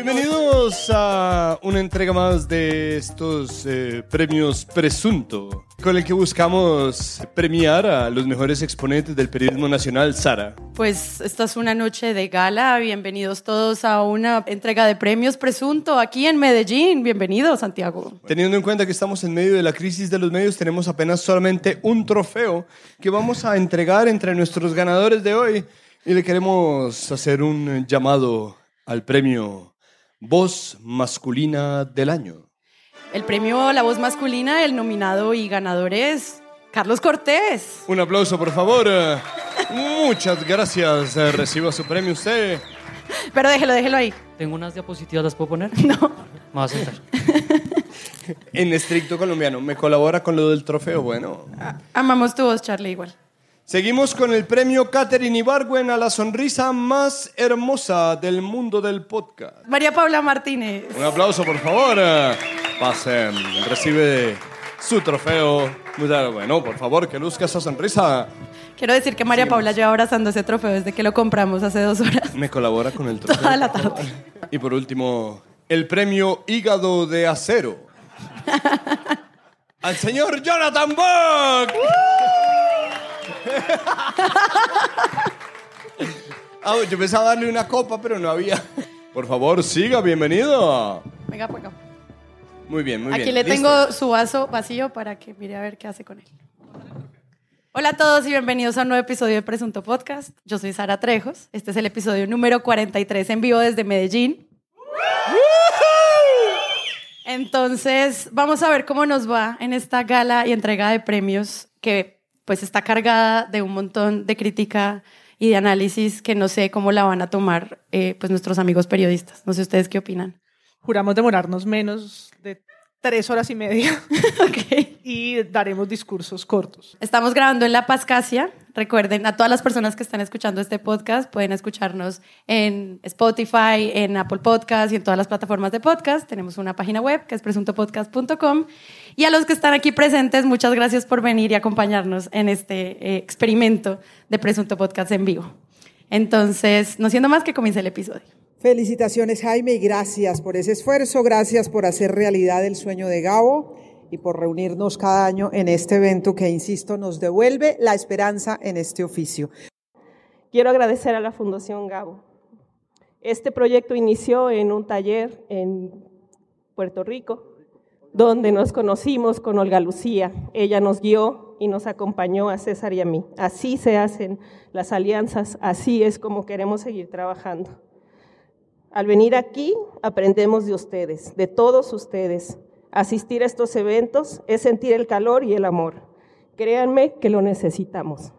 Bienvenidos a una entrega más de estos eh, premios Presunto, con el que buscamos premiar a los mejores exponentes del periodismo nacional, Sara. Pues esta es una noche de gala. Bienvenidos todos a una entrega de premios Presunto aquí en Medellín. Bienvenido, Santiago. Teniendo en cuenta que estamos en medio de la crisis de los medios, tenemos apenas solamente un trofeo que vamos a entregar entre nuestros ganadores de hoy y le queremos hacer un llamado al premio Voz Masculina del Año. El premio La Voz Masculina, el nominado y ganador es Carlos Cortés. Un aplauso, por favor. Muchas gracias. Eh, Reciba su premio usted. Pero déjelo, déjelo ahí. Tengo unas diapositivas, ¿las puedo poner? No. Me voy a sentar. En estricto colombiano, ¿me colabora con lo del trofeo? Bueno. Amamos tu voz, Charlie, igual. Seguimos con el premio Catherine Ibargüen a la sonrisa más hermosa del mundo del podcast. María Paula Martínez. Un aplauso, por favor. Pasen, recibe su trofeo. Bueno, por favor, que luzca esa sonrisa. Quiero decir que María. Paula lleva abrazando ese trofeo desde que lo compramos hace dos horas. Me colabora con el trofeo. Toda la tarde. Y por último, el premio Hígado de Acero. Al señor Jonathan Buck. Ah, yo pensaba darle una copa, pero no había. Por favor, siga, bienvenido. Venga, acá. Muy bien, muy bien. Aquí le ¿Listo? tengo su vaso vacío para que mire a ver qué hace con él. Hola a todos y bienvenidos a un nuevo episodio de Presunto Podcast. Yo soy Sara Trejos. Este es el episodio número 43 en vivo desde Medellín. Entonces, vamos a ver cómo nos va en esta gala y entrega de premios que pues está cargada de un montón de crítica y de análisis que no sé cómo la van a tomar eh, pues nuestros amigos periodistas. No sé ustedes qué opinan. Juramos demorarnos menos de tres horas y media y daremos discursos cortos. Estamos grabando en La Pascasia. Recuerden, a todas las personas que están escuchando este podcast, pueden escucharnos en Spotify, en Apple Podcast y en todas las plataformas de podcast. Tenemos una página web que es presuntopodcast.com. Y a los que están aquí presentes, muchas gracias por venir y acompañarnos en este eh, experimento de Presunto Podcast en vivo. Entonces, no siendo más que comience el episodio. Felicitaciones Jaime y gracias por ese esfuerzo, gracias por hacer realidad el sueño de Gabo y por reunirnos cada año en este evento que, insisto, nos devuelve la esperanza en este oficio. Quiero agradecer a la Fundación Gabo. Este proyecto inició en un taller en Puerto Rico, donde nos conocimos con Olga Lucía. Ella nos guió y nos acompañó a César y a mí. Así se hacen las alianzas, así es como queremos seguir trabajando. Al venir aquí, aprendemos de ustedes, de todos ustedes. Asistir a estos eventos es sentir el calor y el amor. Créanme que lo necesitamos.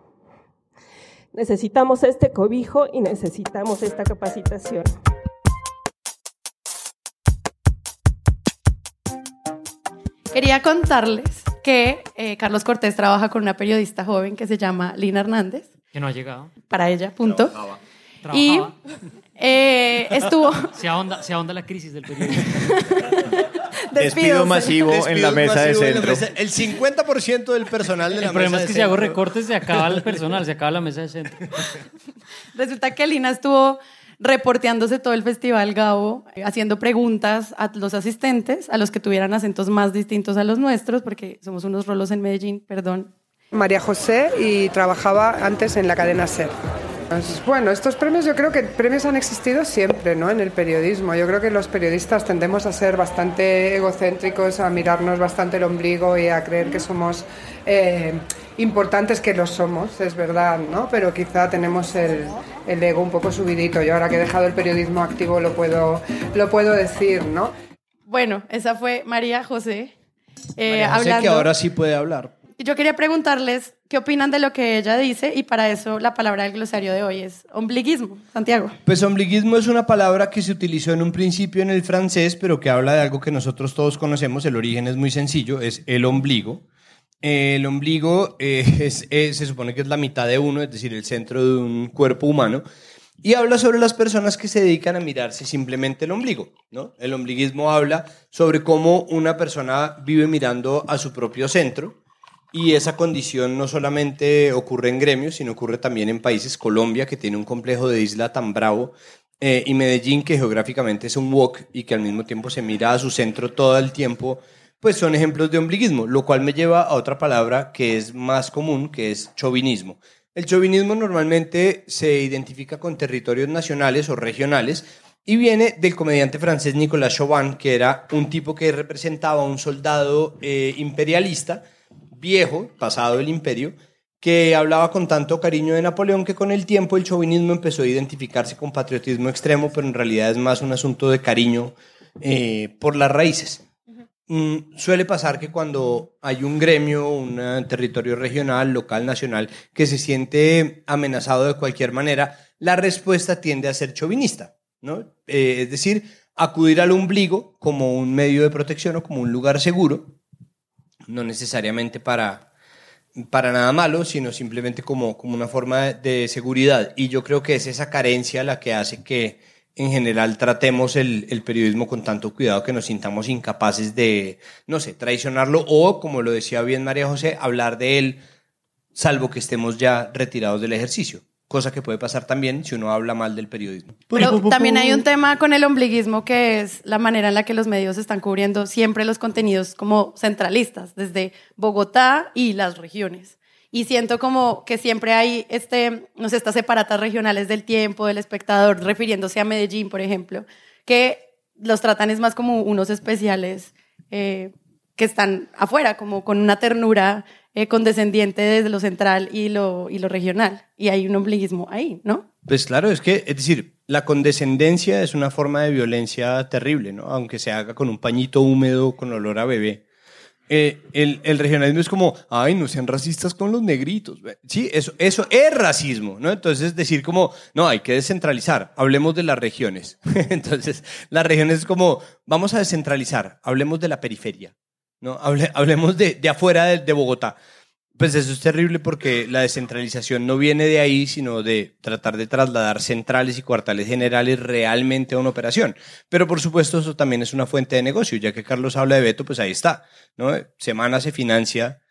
Necesitamos este cobijo y necesitamos esta capacitación. Quería contarles que eh, Carlos Cortés trabaja con una periodista joven que se llama Lina Hernández. Que no ha llegado. para ella, punto. Trabajaba. eh, estuvo. Se ahonda, se ahonda la crisis del periodismo. Despido masivo en la mesa de centro. mesa. El 50% del personal de la El problema mesa es que si hago recortes se acaba el personal, se acaba la mesa de centro. Resulta que Lina estuvo reporteándose todo el festival Gabo, haciendo preguntas a los asistentes, a los que tuvieran acentos más distintos a los nuestros, porque somos unos rolos en Medellín, perdón. María José y trabajaba antes en la cadena SER. Pues, Bueno, estos premios yo creo que premios han existido siempre, ¿no? En el periodismo. Yo creo que los periodistas tendemos a ser bastante egocéntricos, a mirarnos bastante el ombligo y a creer que somos eh, importantes, que lo somos, es verdad, ¿no? Pero quizá tenemos el, el ego un poco subidito. Yo ahora que he dejado el periodismo activo lo puedo, lo puedo decir, ¿no? Bueno, esa fue María José. eh, María José, hablando. que ahora sí puede hablar. Y Yo quería preguntarles qué opinan de lo que ella dice, y para eso la palabra del glosario de hoy es ombliguismo. Santiago. Pues ombliguismo es una palabra que se utilizó en un principio en el francés, pero que habla de algo que nosotros todos conocemos. El origen es muy sencillo, es el ombligo. El ombligo eh, es- es- se supone que es la mitad de uno, es decir, el centro de un cuerpo humano. Y habla sobre las personas que se dedican a mirarse simplemente el ombligo. ¿no? El ombliguismo habla sobre cómo una persona vive mirando a su propio centro. Y esa condición no solamente ocurre en gremios, sino ocurre también en países, Colombia, que tiene un complejo de isla tan bravo, eh, y Medellín, que geográficamente es un wok y que al mismo tiempo se mira a su centro todo el tiempo, pues son ejemplos de ombliguismo, lo cual me lleva a otra palabra que es más común, que es chauvinismo. El chauvinismo normalmente se identifica con territorios nacionales o regionales y viene del comediante francés Nicolas Chauvin, que era un tipo que representaba a un soldado eh, imperialista, viejo, pasado del imperio, que hablaba con tanto cariño de Napoleón que con el tiempo el chauvinismo empezó a identificarse con patriotismo extremo, pero en realidad es más un asunto de cariño eh, por las raíces. Mm, suele pasar que cuando hay un gremio, un territorio regional, local, nacional, que se siente amenazado de cualquier manera, la respuesta tiende a ser chauvinista, ¿no? Eh, es decir, acudir al ombligo como un medio de protección o como un lugar seguro, no necesariamente para, para nada malo, sino simplemente como, como una forma de, seguridad. Y yo creo que es esa carencia la que hace que en general tratemos el, el, periodismo con tanto cuidado que nos sintamos incapaces de, no sé, traicionarlo o, como lo decía bien María José, hablar de él, salvo que estemos ya retirados del ejercicio. Cosa que puede pasar también si uno habla mal del periodismo. Pero también hay un tema con el ombliguismo que es la manera en la que los medios están cubriendo siempre los contenidos como centralistas, desde Bogotá y las regiones. Y siento como que siempre hay este, no sé, estas separatas regionales del tiempo, del espectador, refiriéndose a Medellín, por ejemplo, que los tratan es más como unos especiales eh, que están afuera, como con una ternura eh, condescendiente desde lo central y lo, y lo regional. Y hay un ombliguismo ahí, ¿no? Pues claro, es que, es decir, la condescendencia es una forma de violencia terrible, ¿no? Aunque se haga con un pañito húmedo con olor a bebé eh, el, el, regionalismo es como, ay, no sean racistas con los negritos. Sí, eso, eso es racismo, ¿no? Entonces decir como, no, hay que descentralizar, hablemos de las regiones. Entonces, las regiones es como, vamos a descentralizar, hablemos de la periferia, ¿no? Hable, hablemos de, de afuera de, de Bogotá. Pues eso es terrible porque la descentralización no viene de ahí, sino de tratar de trasladar centrales y cuartales generales realmente a una operación. Pero por supuesto eso también es una fuente de negocio, ya que Carlos habla de Beto, pues ahí está. ¿no? Semana se financia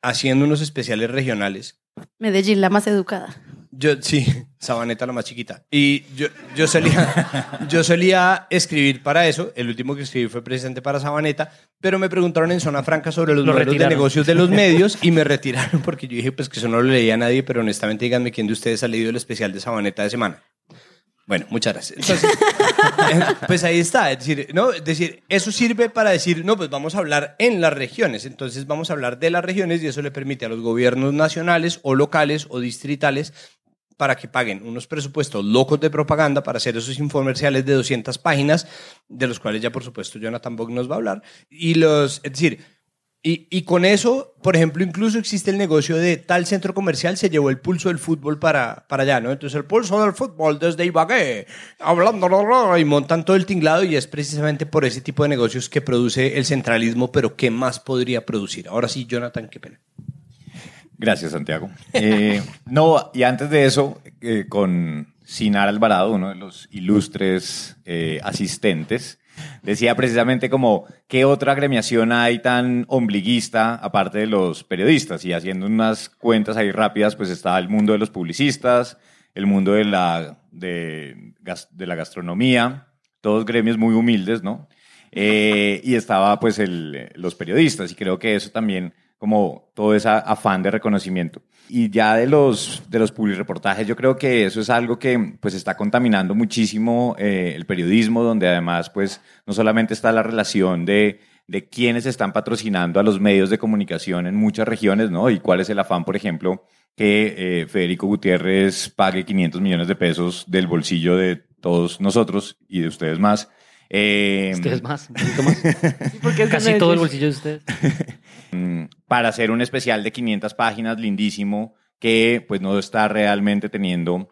haciendo unos especiales regionales. Medellín, la más educada. Yo, sí, Sabaneta la más chiquita. Y yo, yo, solía, yo solía escribir para eso. El último que escribí fue precisamente para Sabaneta. Pero me preguntaron en Zona Franca sobre los Lo modelos de negocios de los medios y me retiraron porque yo dije pues que eso no lo leía nadie. Pero honestamente díganme quién de ustedes ha leído el especial de Sabaneta de semana. Bueno, muchas gracias. Entonces, pues ahí está. Es decir, ¿no? es decir, eso sirve para decir, no, pues vamos a hablar en las regiones. Entonces vamos a hablar de las regiones y eso le permite a los gobiernos nacionales o locales o distritales para que paguen unos presupuestos locos de propaganda para hacer esos infomerciales de 200 páginas, de los cuales ya por supuesto Jonathan Bog nos va a hablar. Y los, es decir, y, y, con eso, por ejemplo, incluso existe el negocio de tal centro comercial se llevó el pulso del fútbol para, para allá, ¿no? Entonces el pulso del fútbol desde Ibagué, hablando, y montan todo el tinglado y es precisamente por ese tipo de negocios que produce el centralismo, pero ¿qué más podría producir? Ahora sí, Jonathan, qué pena. Gracias, Santiago. Eh, no, y antes de eso, eh, con Sinar Alvarado, uno de los ilustres eh, asistentes, decía precisamente como, ¿qué otra agremiación hay tan ombliguista aparte de los periodistas? Y haciendo unas cuentas ahí rápidas, pues está el mundo de los publicistas, el mundo de la, de, la gastronomía, todos gremios muy humildes, ¿no? Y estaba pues el, los periodistas, y creo que eso también como todo ese afán de reconocimiento. Y ya de los, de los publireportajes, yo creo que eso es algo que pues está contaminando muchísimo eh, el periodismo, donde además pues no solamente está la relación de, de quienes están patrocinando a los medios de comunicación en muchas regiones, ¿no? Y cuál es el afán, por ejemplo, que eh, Federico Gutiérrez pague 500 millones de pesos del bolsillo de todos nosotros y de ustedes más. Eh, Ustedes más, un poquito más. Porque es de Casi todo el bolsillo de ustedes. mm, para hacer un especial de 500 páginas lindísimo que pues no está realmente teniendo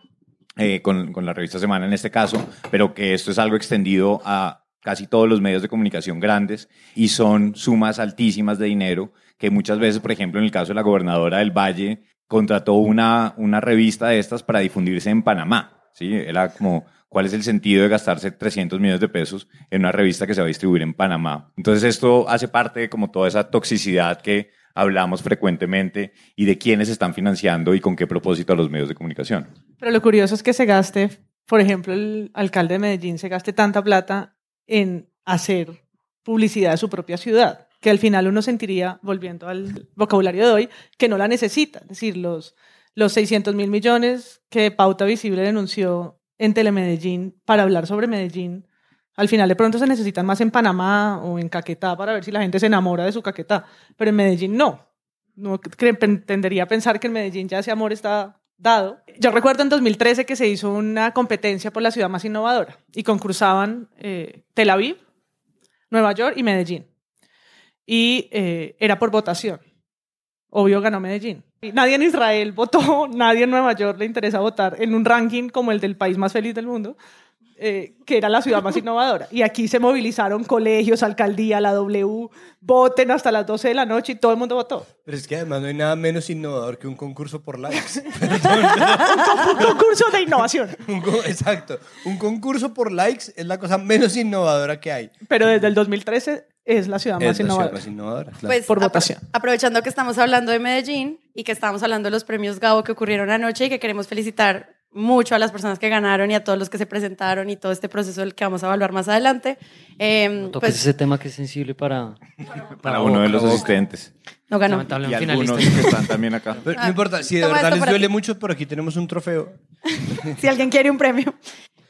eh, con, con la revista Semana en este caso, pero que esto es algo extendido a casi todos los medios de comunicación grandes y son sumas altísimas de dinero que muchas veces, por ejemplo, en el caso de la gobernadora del Valle, contrató una, una revista de estas para difundirse en Panamá. ¿sí? Era como, ¿cuál es el sentido de gastarse 300 millones de pesos en una revista que se va a distribuir en Panamá? Entonces esto hace parte de como toda esa toxicidad que hablamos frecuentemente y de quiénes están financiando y con qué propósito a los medios de comunicación. Pero lo curioso es que se gaste por ejemplo, el alcalde de Medellín se gaste tanta plata en hacer publicidad de su propia ciudad, que al final uno sentiría, volviendo al vocabulario de hoy, que no la necesita. Es decir, los, los 600 mil millones que Pauta Visible denunció en Telemedellín para hablar sobre Medellín, al final de pronto se necesitan más en Panamá o en Caquetá para ver si la gente se enamora de su Caquetá, pero en Medellín no. No tendería a pensar que en Medellín ya ese amor está dado. Yo recuerdo en 2013 que se hizo una competencia por la ciudad más innovadora y concursaban eh, Tel Aviv, Nueva York y Medellín. Y eh, era por votación. Obvio ganó Medellín. Nadie en Israel votó, nadie en Nueva York le interesa votar en un ranking como el del país más feliz del mundo, eh, que era la ciudad más innovadora. Y aquí se movilizaron colegios, alcaldía, la W, voten hasta las 12 de la noche y todo el mundo votó. Pero es que además no hay nada menos innovador que un concurso por likes. Un concurso de innovación. Exacto. Un concurso por likes es la cosa menos innovadora que hay. Pero desde el 2013 es la ciudad más Es la ciudad innovadora. más innovadora, claro. Pues, Por apro- votación. Aprovechando que estamos hablando de Medellín y que estamos hablando de los premios Gabo que ocurrieron anoche y que queremos felicitar mucho a las personas que ganaron y a todos los que se presentaron y todo este proceso del que vamos a evaluar más adelante. Eh, No toques pues ese tema que es sensible para, Para uno de los asistentes. no ganó. Y algunos que están también acá. Pero Ah, no importa, si de verdad les duele ti. mucho, pero aquí tenemos un trofeo. si alguien quiere un premio,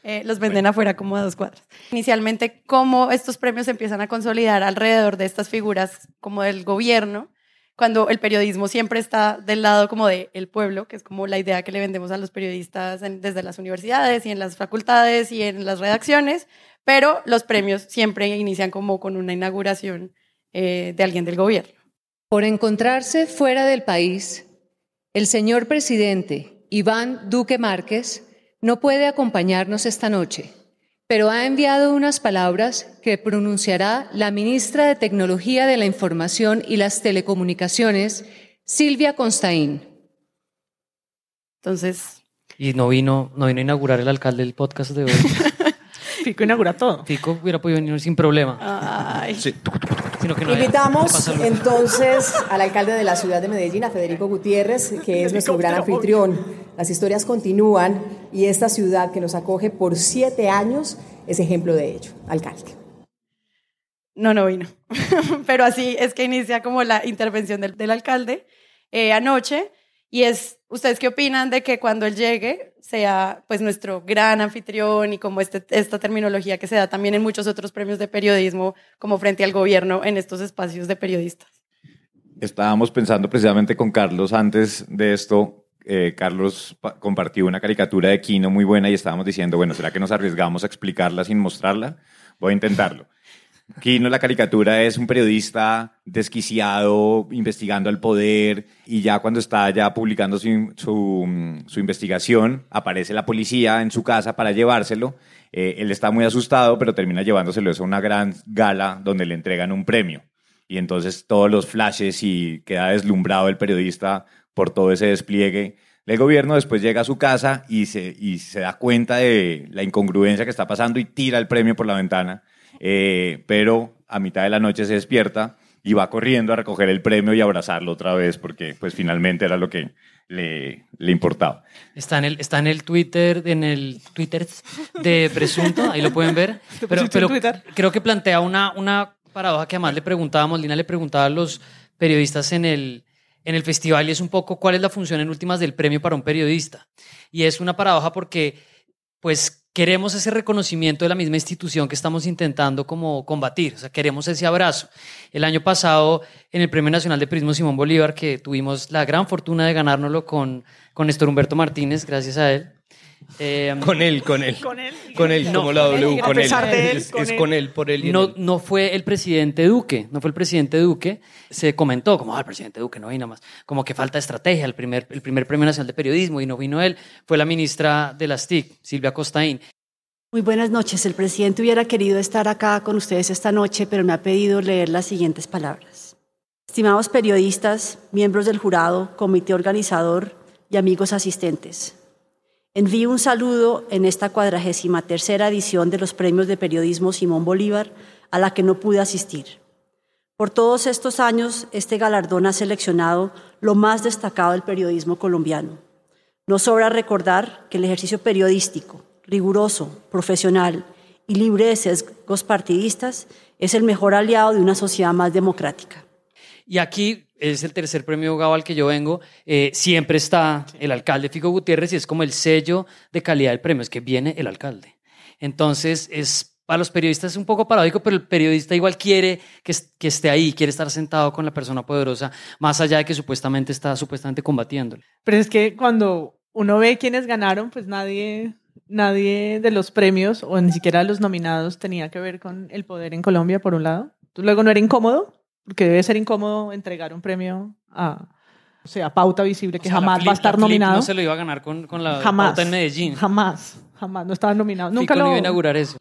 eh, los venden afuera como a dos cuadras. Inicialmente, cómo estos premios se empiezan a consolidar alrededor de estas figuras como del gobierno, cuando el periodismo siempre está del lado como del el pueblo, que es como la idea que le vendemos a los periodistas en- desde las universidades y en las facultades y en las redacciones, pero los premios siempre inician como con una inauguración eh, de alguien del gobierno. Por encontrarse fuera del país, el señor presidente Iván Duque Márquez no puede acompañarnos esta noche, pero ha enviado unas palabras que pronunciará la ministra de Tecnología de la Información y las Telecomunicaciones, Silvia Constaín. Entonces, Y no vino, no vino a inaugurar el alcalde del podcast de hoy. Fico inaugura todo. Fico hubiera podido venir sin problema. ay, Sino que no Invitamos entonces al alcalde de la ciudad de Medellín, a Federico Gutiérrez, que es nuestro gran anfitrión. Las historias continúan y esta ciudad que nos acoge por siete años es ejemplo de ello. Alcalde. No, no vino. Pero así es que inicia como la intervención del, del alcalde eh, anoche. Y es, ¿ustedes qué opinan de que cuando él llegue sea pues nuestro gran anfitrión y como este, esta terminología que se da también en muchos otros premios de periodismo como frente al gobierno en estos espacios de periodistas? Estábamos pensando precisamente con Carlos antes de esto. eh, Carlos pa- compartió una caricatura de Kino muy buena y estábamos diciendo, bueno, ¿será que nos arriesgamos a explicarla sin mostrarla? Voy a intentarlo. Kino, la caricatura, es un periodista desquiciado, investigando al poder, y ya cuando está ya publicando su, mm, su investigación, aparece la policía en su casa para llevárselo. Eh, él está muy asustado, pero termina llevándoselo a una gran gala donde le entregan un premio. Y entonces todos los flashes y queda deslumbrado el periodista por todo ese despliegue. El gobierno después llega a su casa y se, y se da cuenta de la incongruencia que está pasando y tira el premio por la ventana. Eh, pero a mitad de la noche se despierta y va corriendo a recoger el premio y abrazarlo otra vez porque pues finalmente era lo que le, le importaba. Está en el, está en el Twitter, en el Twitter de Presunto, ahí lo pueden ver. Pero, pero creo que plantea una, una paradoja que además le preguntábamos, Lina le preguntaba a los periodistas en el, en el festival y es un poco cuál es la función en últimas del premio para un periodista. Y es una paradoja porque pues queremos ese reconocimiento de la misma institución que estamos intentando como combatir, o sea, queremos ese abrazo. El año pasado, en el Premio Nacional de Periodismo Simón Bolívar, que tuvimos la gran fortuna de ganárnoslo con, con Néstor Humberto Martínez, gracias a él. Eh, Con él, con él. Con él. Con él, No. como la W, con él. Es, con es él. con él, por él y no, él. no fue el presidente Duque, no fue el presidente Duque. Se comentó como, ah, el presidente Duque no vino más. Como que falta estrategia, el primer, el primer Premio Nacional de Periodismo y no vino él. Fue la ministra de las TIC, Silvia Costaín. Muy buenas noches. El presidente hubiera querido estar acá con ustedes esta noche, pero me ha pedido leer las siguientes palabras. Estimados periodistas, miembros del jurado, comité organizador y amigos asistentes, envío un saludo en esta cuadragésima tercera edición de los Premios de Periodismo Simón Bolívar, a la que no pude asistir. Por todos estos años, este galardón ha seleccionado lo más destacado del periodismo colombiano. No sobra recordar que el ejercicio periodístico, riguroso, profesional y libre de sesgos partidistas, es el mejor aliado de una sociedad más democrática. Y aquí es el tercer premio Gabo al que yo vengo. eh, siempre está el alcalde Fico Gutiérrez y es como el sello de calidad del premio, es que viene el alcalde. Entonces, es para los periodistas es un poco paradójico, pero el periodista igual quiere que, que esté ahí, quiere estar sentado con la persona poderosa, más allá de que supuestamente está supuestamente combatiéndole. Pero es que cuando uno ve quiénes ganaron, pues nadie, nadie de los premios o ni siquiera los nominados tenía que ver con el poder en Colombia, por un lado. Entonces, luego no era incómodo, porque debe ser incómodo entregar un premio a, o sea, Pauta Visible, que O sea, la jamás Flip- va a estar nominado. No se lo iba a ganar con, con la jamás. pauta en Medellín. Jamás, jamás, no estaba nominado. Nunca Fico lo iba a inaugurar eso.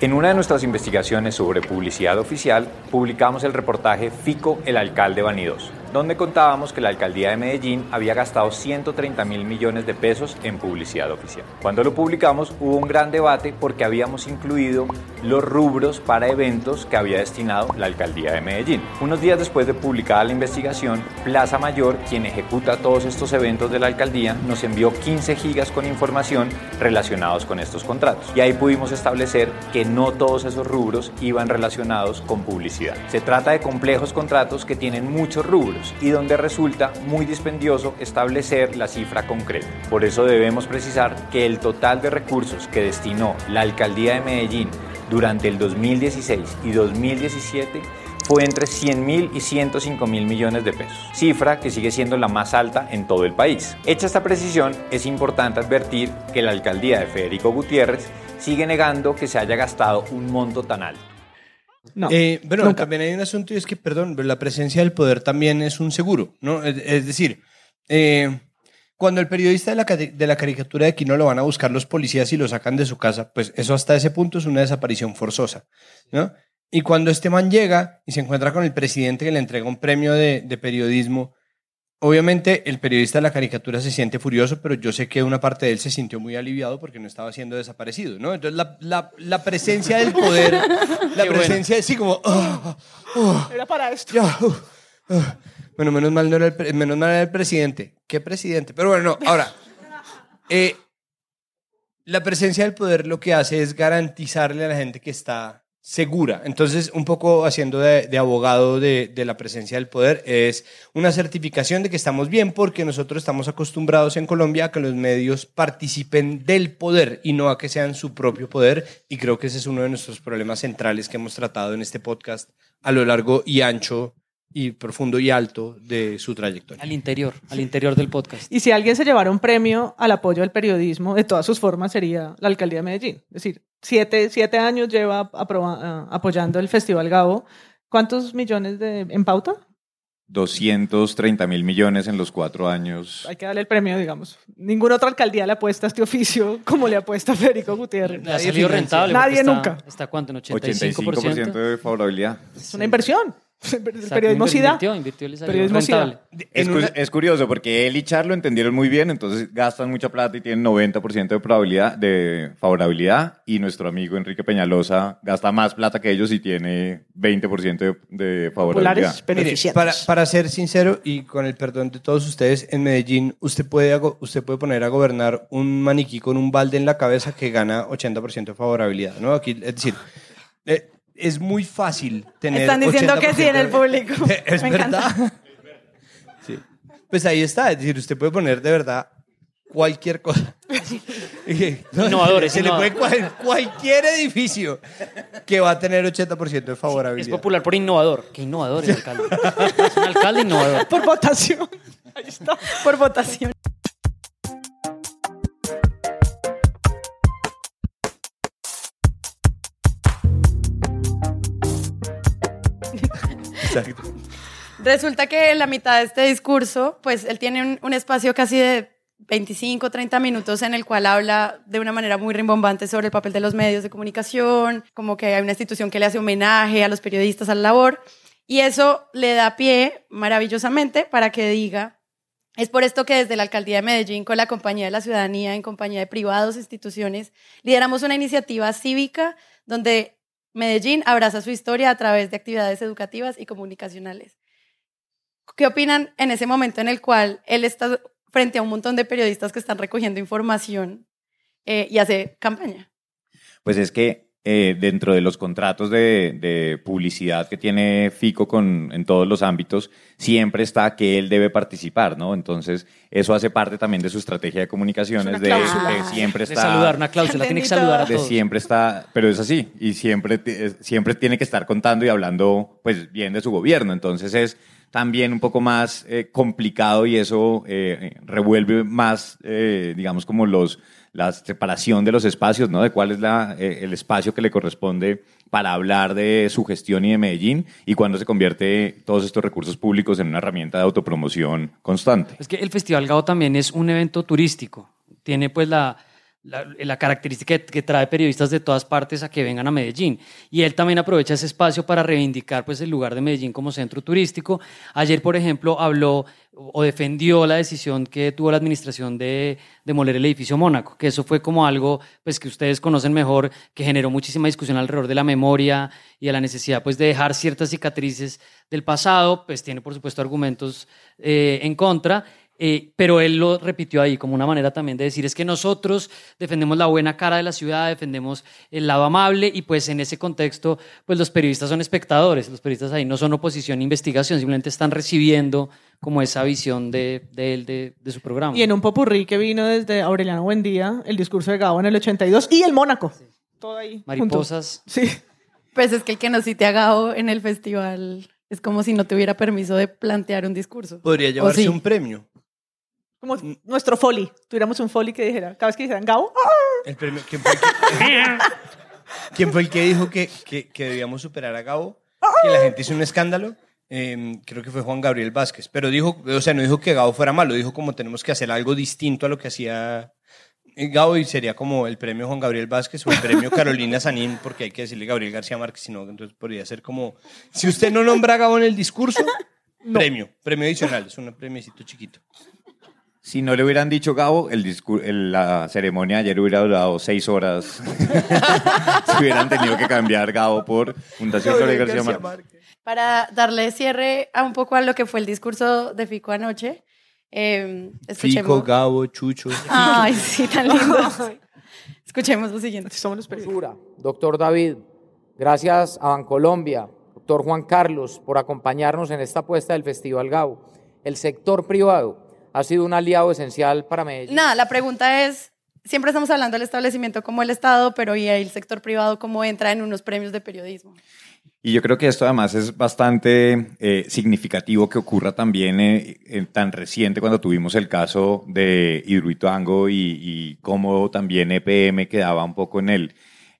En una de nuestras investigaciones sobre publicidad oficial, publicamos el reportaje Fico, el alcalde vanidoso, donde contábamos que la alcaldía de Medellín había gastado 130 mil millones de pesos en publicidad oficial. Cuando lo publicamos hubo un gran debate porque habíamos incluido los rubros para eventos que había destinado la alcaldía de Medellín. Unos días después de publicada la investigación, Plaza Mayor, quien ejecuta todos estos eventos de la alcaldía, nos envió 15 gigas con información relacionados con estos contratos. Y ahí pudimos establecer que no todos esos rubros iban relacionados con publicidad. Se trata de complejos contratos que tienen muchos rubros y donde resulta muy dispendioso establecer la cifra concreta. Por eso debemos precisar que el total de recursos que destinó la alcaldía de Medellín durante el 2016 y 2017 fue entre 100 mil y 105 mil millones de pesos, cifra que sigue siendo la más alta en todo el país. Hecha esta precisión, es importante advertir que la alcaldía de Federico Gutiérrez sigue negando que se haya gastado un monto tan alto. No, Eh, bueno, nunca. también hay un asunto y es que, perdón, la presencia del poder también es un seguro, ¿no? Es, es decir, eh, cuando el periodista de la, de la caricatura de Quino lo van a buscar los policías y lo sacan de su casa, pues eso hasta ese punto es una desaparición forzosa, ¿no? Y cuando este man llega y se encuentra con el presidente que le entrega un premio de, de periodismo, obviamente el periodista de la caricatura se siente furioso, pero yo sé que una parte de él se sintió muy aliviado porque no estaba siendo desaparecido, ¿no? Entonces la, la- la presencia del poder, la presencia, sí, como... "Ah, ah, Era para esto. ya, uh, uh". Bueno, menos mal no era el, pre- menos mal era el presidente. ¿Qué presidente? Pero bueno, no, ahora, eh, la presencia del poder lo que hace es garantizarle a la gente que está segura. Entonces, un poco haciendo de, abogado de, de la presencia del poder, es una certificación de que estamos bien porque nosotros estamos acostumbrados en Colombia a que los medios participen del poder y no a que sean su propio poder. Y creo que ese es uno de nuestros problemas centrales que hemos tratado en este podcast a lo largo y ancho y profundo y alto de su trayectoria. Al interior, al interior del podcast. Y si alguien se llevara un premio al apoyo al periodismo de todas sus formas sería la alcaldía de Medellín. Es decir, siete, siete años lleva aproba- ah, apoyando el Festival Gabo. ¿Cuántos millones de, en pauta? 230 mil millones en los cuatro años. Hay que darle el premio, digamos. Ninguna otra alcaldía le apuesta a este oficio como le apuesta Federico Gutiérrez. Le ha salido rentable. Nadie nunca. está, ¿Está cuánto? ¿En 85% 85%? de favorabilidad. Es una inversión. El Exacto, periodismo sí da. invirtió, invirtió y le salió Periodismo. Es, En cu- una- es curioso porque él y Char lo entendieron muy bien, entonces gastan mucha plata y tienen 90% de probabilidad de favorabilidad y nuestro amigo Enrique Peñalosa gasta más plata que ellos y tiene 20% de, de favorabilidad. Mire, para, para ser sincero y con el perdón de todos ustedes, en Medellín usted puede, usted puede poner a gobernar un maniquí con un balde en la cabeza que gana 80% de favorabilidad. ¿no? Aquí, es decir, eh, es muy fácil tener. Están diciendo que sí en el 80%. público. Es Me verdad. encanta. Sí. Pues ahí está, es decir, usted puede poner de verdad cualquier cosa. No, Innovador, es se le puede cual- cualquier edificio que va a tener 80% de Es favorabilidad. popular por innovador. ¿Qué innovador el alcalde? Es un alcalde innovador. Por votación. Ahí está. Por votación. Resulta que en la mitad de este discurso, pues él tiene un, un espacio casi de 25, 30 minutos en el cual habla de una manera muy rimbombante sobre el papel de los medios de comunicación, como que hay una institución que le hace homenaje a los periodistas, a la labor, y eso le da pie maravillosamente para que diga, es por esto que desde la Alcaldía de Medellín, con la Compañía de la Ciudadanía, en compañía de privados, instituciones, lideramos una iniciativa cívica donde Medellín abraza su historia a través de actividades educativas y comunicacionales. ¿Qué opinan en ese momento en el cual él está frente a un montón de periodistas que están recogiendo información eh, y hace campaña? Pues es que eh, dentro de los contratos de, de publicidad que tiene FICO con, en todos los ámbitos, siempre está que él debe participar, ¿no? Entonces, eso hace parte también de su estrategia de comunicaciones, de, cláusula. de siempre De está... saludar, una cláusula, tiene que saludar a de todos. siempre está, pero es así, y siempre, siempre tiene que estar contando y hablando, pues, bien de su gobierno. Entonces, es también un poco más eh, complicado y eso eh, revuelve más, eh, digamos, como los la separación de los espacios, ¿no? De cuál es la, eh, el espacio que le corresponde para hablar de su gestión y de Medellín y cuando se convierte todos estos recursos públicos en una herramienta de autopromoción constante. Es que el Festival Gao también es un evento turístico. Tiene pues la, la, característica que, que trae periodistas de todas partes a que vengan a Medellín. Y él también aprovecha ese espacio para reivindicar pues el lugar de Medellín como centro turístico. Ayer, por ejemplo, habló o defendió la decisión que tuvo la administración de demoler el edificio Mónaco, que eso fue como algo pues que ustedes conocen mejor, que generó muchísima discusión alrededor de la memoria y de la necesidad pues de dejar ciertas cicatrices del pasado, pues tiene por supuesto argumentos eh, en contra. Eh, pero él lo repitió ahí como una manera también de decir, es que nosotros defendemos la buena cara de la ciudad, defendemos el lado amable y pues en ese contexto, pues los periodistas son espectadores, los periodistas ahí no son oposición e investigación, simplemente están recibiendo como esa visión de, de él, de, de su programa. Y en un popurrí que vino desde Aureliano Buendía, el discurso de Gabo en el 82 y el Mónaco. Todo ahí. junto. Mariposas. Sí. Pues es que el que nos cite a Gao en el festival es como si no tuviera permiso de plantear un discurso. Podría ¿O llevarse sí? un premio. Como nuestro folly. Tuviéramos un folly que dijera, cada vez que dijeran Gabo, ¡ah! El premio. ¿Quién fue el que, ¿Quién fue el que dijo que, que, que debíamos superar a Gabo? Que la gente hizo un escándalo. Eh, creo que fue Juan Gabriel Vázquez. Pero dijo, o sea, no dijo que Gabo fuera malo, dijo como tenemos que hacer algo distinto a lo que hacía eh, Gabo y sería como el premio Juan Gabriel Vázquez o el premio Carolina Sanín, porque hay que decirle Gabriel García Márquez, sino entonces podría ser como, si usted no nombra a Gabo en el discurso, premio, premio adicional, es un premiecito chiquito. Si no le hubieran dicho Gabo, el el- la ceremonia ayer hubiera durado seis horas. si hubieran tenido que cambiar Gabo por Fundación Gabriel García Márquez. Para darle cierre a un poco a lo que fue el discurso de Fico anoche, eh, escuchemos... Fico, Gabo, Chucho. Ay, sí, tan lindo. Escuchemos lo siguiente. Somos los Basura. Doctor David, gracias a Bancolombia, doctor Juan Carlos, por acompañarnos en esta apuesta del Festival Gabo. El sector privado ha sido un aliado esencial para Medellín. Nada, la pregunta es, siempre estamos hablando del establecimiento como el Estado, pero ¿y el sector privado cómo entra en unos premios de periodismo? Y yo creo que esto además es bastante eh, significativo que ocurra también eh, eh, tan reciente cuando tuvimos el caso de Hidroituango y, y cómo también EPM quedaba un poco en el,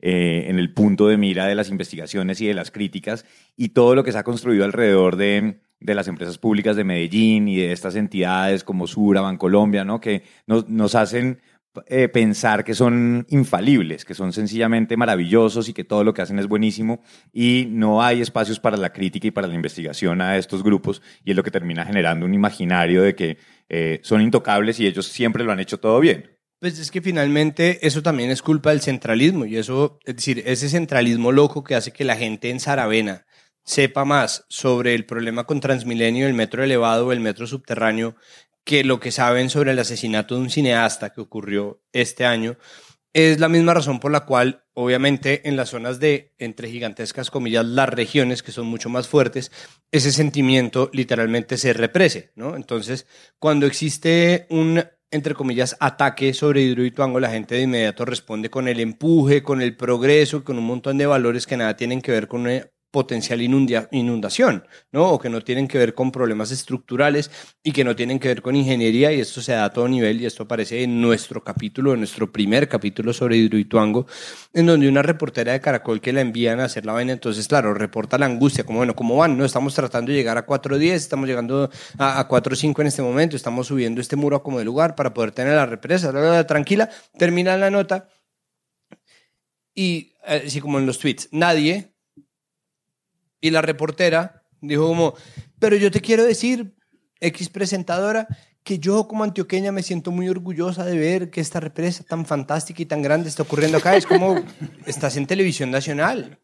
eh, en el punto de mira de las investigaciones y de las críticas y todo lo que se ha construido alrededor de, de las empresas públicas de Medellín y de estas entidades como Sura, Bancolombia, ¿no? que nos, nos hacen eh, pensar que son infalibles, que son sencillamente maravillosos y que todo lo que hacen es buenísimo y no hay espacios para la crítica y para la investigación a estos grupos y es lo que termina generando un imaginario de que eh, son intocables y ellos siempre lo han hecho todo bien. Pues es que finalmente eso también es culpa del centralismo y eso, es decir, ese centralismo loco que hace que la gente en Saravena sepa más sobre el problema con Transmilenio, el metro elevado o el metro subterráneo que lo que saben sobre el asesinato de un cineasta que ocurrió este año, es la misma razón por la cual, obviamente, en las zonas de, entre gigantescas comillas, las regiones que son mucho más fuertes, ese sentimiento literalmente se represe, ¿no? Entonces, cuando existe un, entre comillas, ataque sobre Hidroituango, la gente de inmediato responde con el empuje, con el progreso, con un montón de valores que nada tienen que ver con una potencial inundación, ¿no? O que no tienen que ver con problemas estructurales y que no tienen que ver con ingeniería y esto se da a todo nivel y esto aparece en nuestro capítulo, en nuestro primer capítulo sobre Hidroituango, en donde una reportera de Caracol que la envían a hacer la vaina, entonces, claro, reporta la angustia, como, bueno, ¿cómo van? No, estamos tratando de llegar a 4.10, estamos llegando a, a 4.5 en este momento, estamos subiendo este muro como de lugar para poder tener la represa, tranquila, termina la nota y, eh, así como en los tweets, nadie y la reportera dijo como, pero yo te quiero decir, X presentadora, que yo como antioqueña me siento muy orgullosa de ver que esta represa tan fantástica y tan grande está ocurriendo acá. Es como, estás en televisión nacional.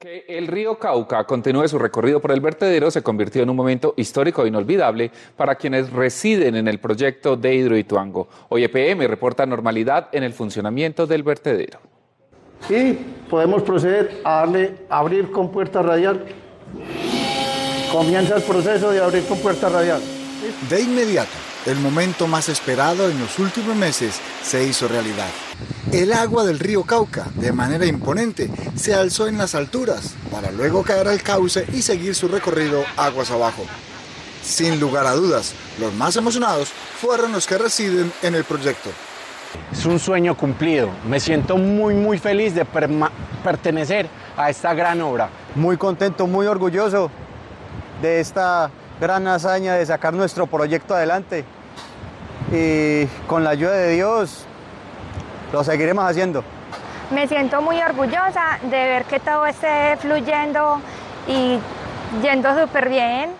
Que el río Cauca continúe su recorrido por el vertedero se convirtió en un momento histórico e inolvidable para quienes residen en el proyecto de Hidroituango. Hoy EPM reporta normalidad en el funcionamiento del vertedero. Y podemos proceder a darle abrir con puerta radial. Comienza el proceso de abrir con puerta radial. De inmediato, el momento más esperado en los últimos meses se hizo realidad. El agua del río Cauca, de manera imponente, se alzó en las alturas para luego caer al cauce y seguir su recorrido aguas abajo. Sin lugar a dudas, los más emocionados fueron los que residen en el proyecto. Es un sueño cumplido. Me siento muy, muy feliz de pertenecer a esta gran obra. Muy contento, muy orgulloso de esta gran hazaña de sacar nuestro proyecto adelante. Y con la ayuda de Dios lo seguiremos haciendo. Me siento muy orgullosa de ver que todo esté fluyendo y yendo súper bien.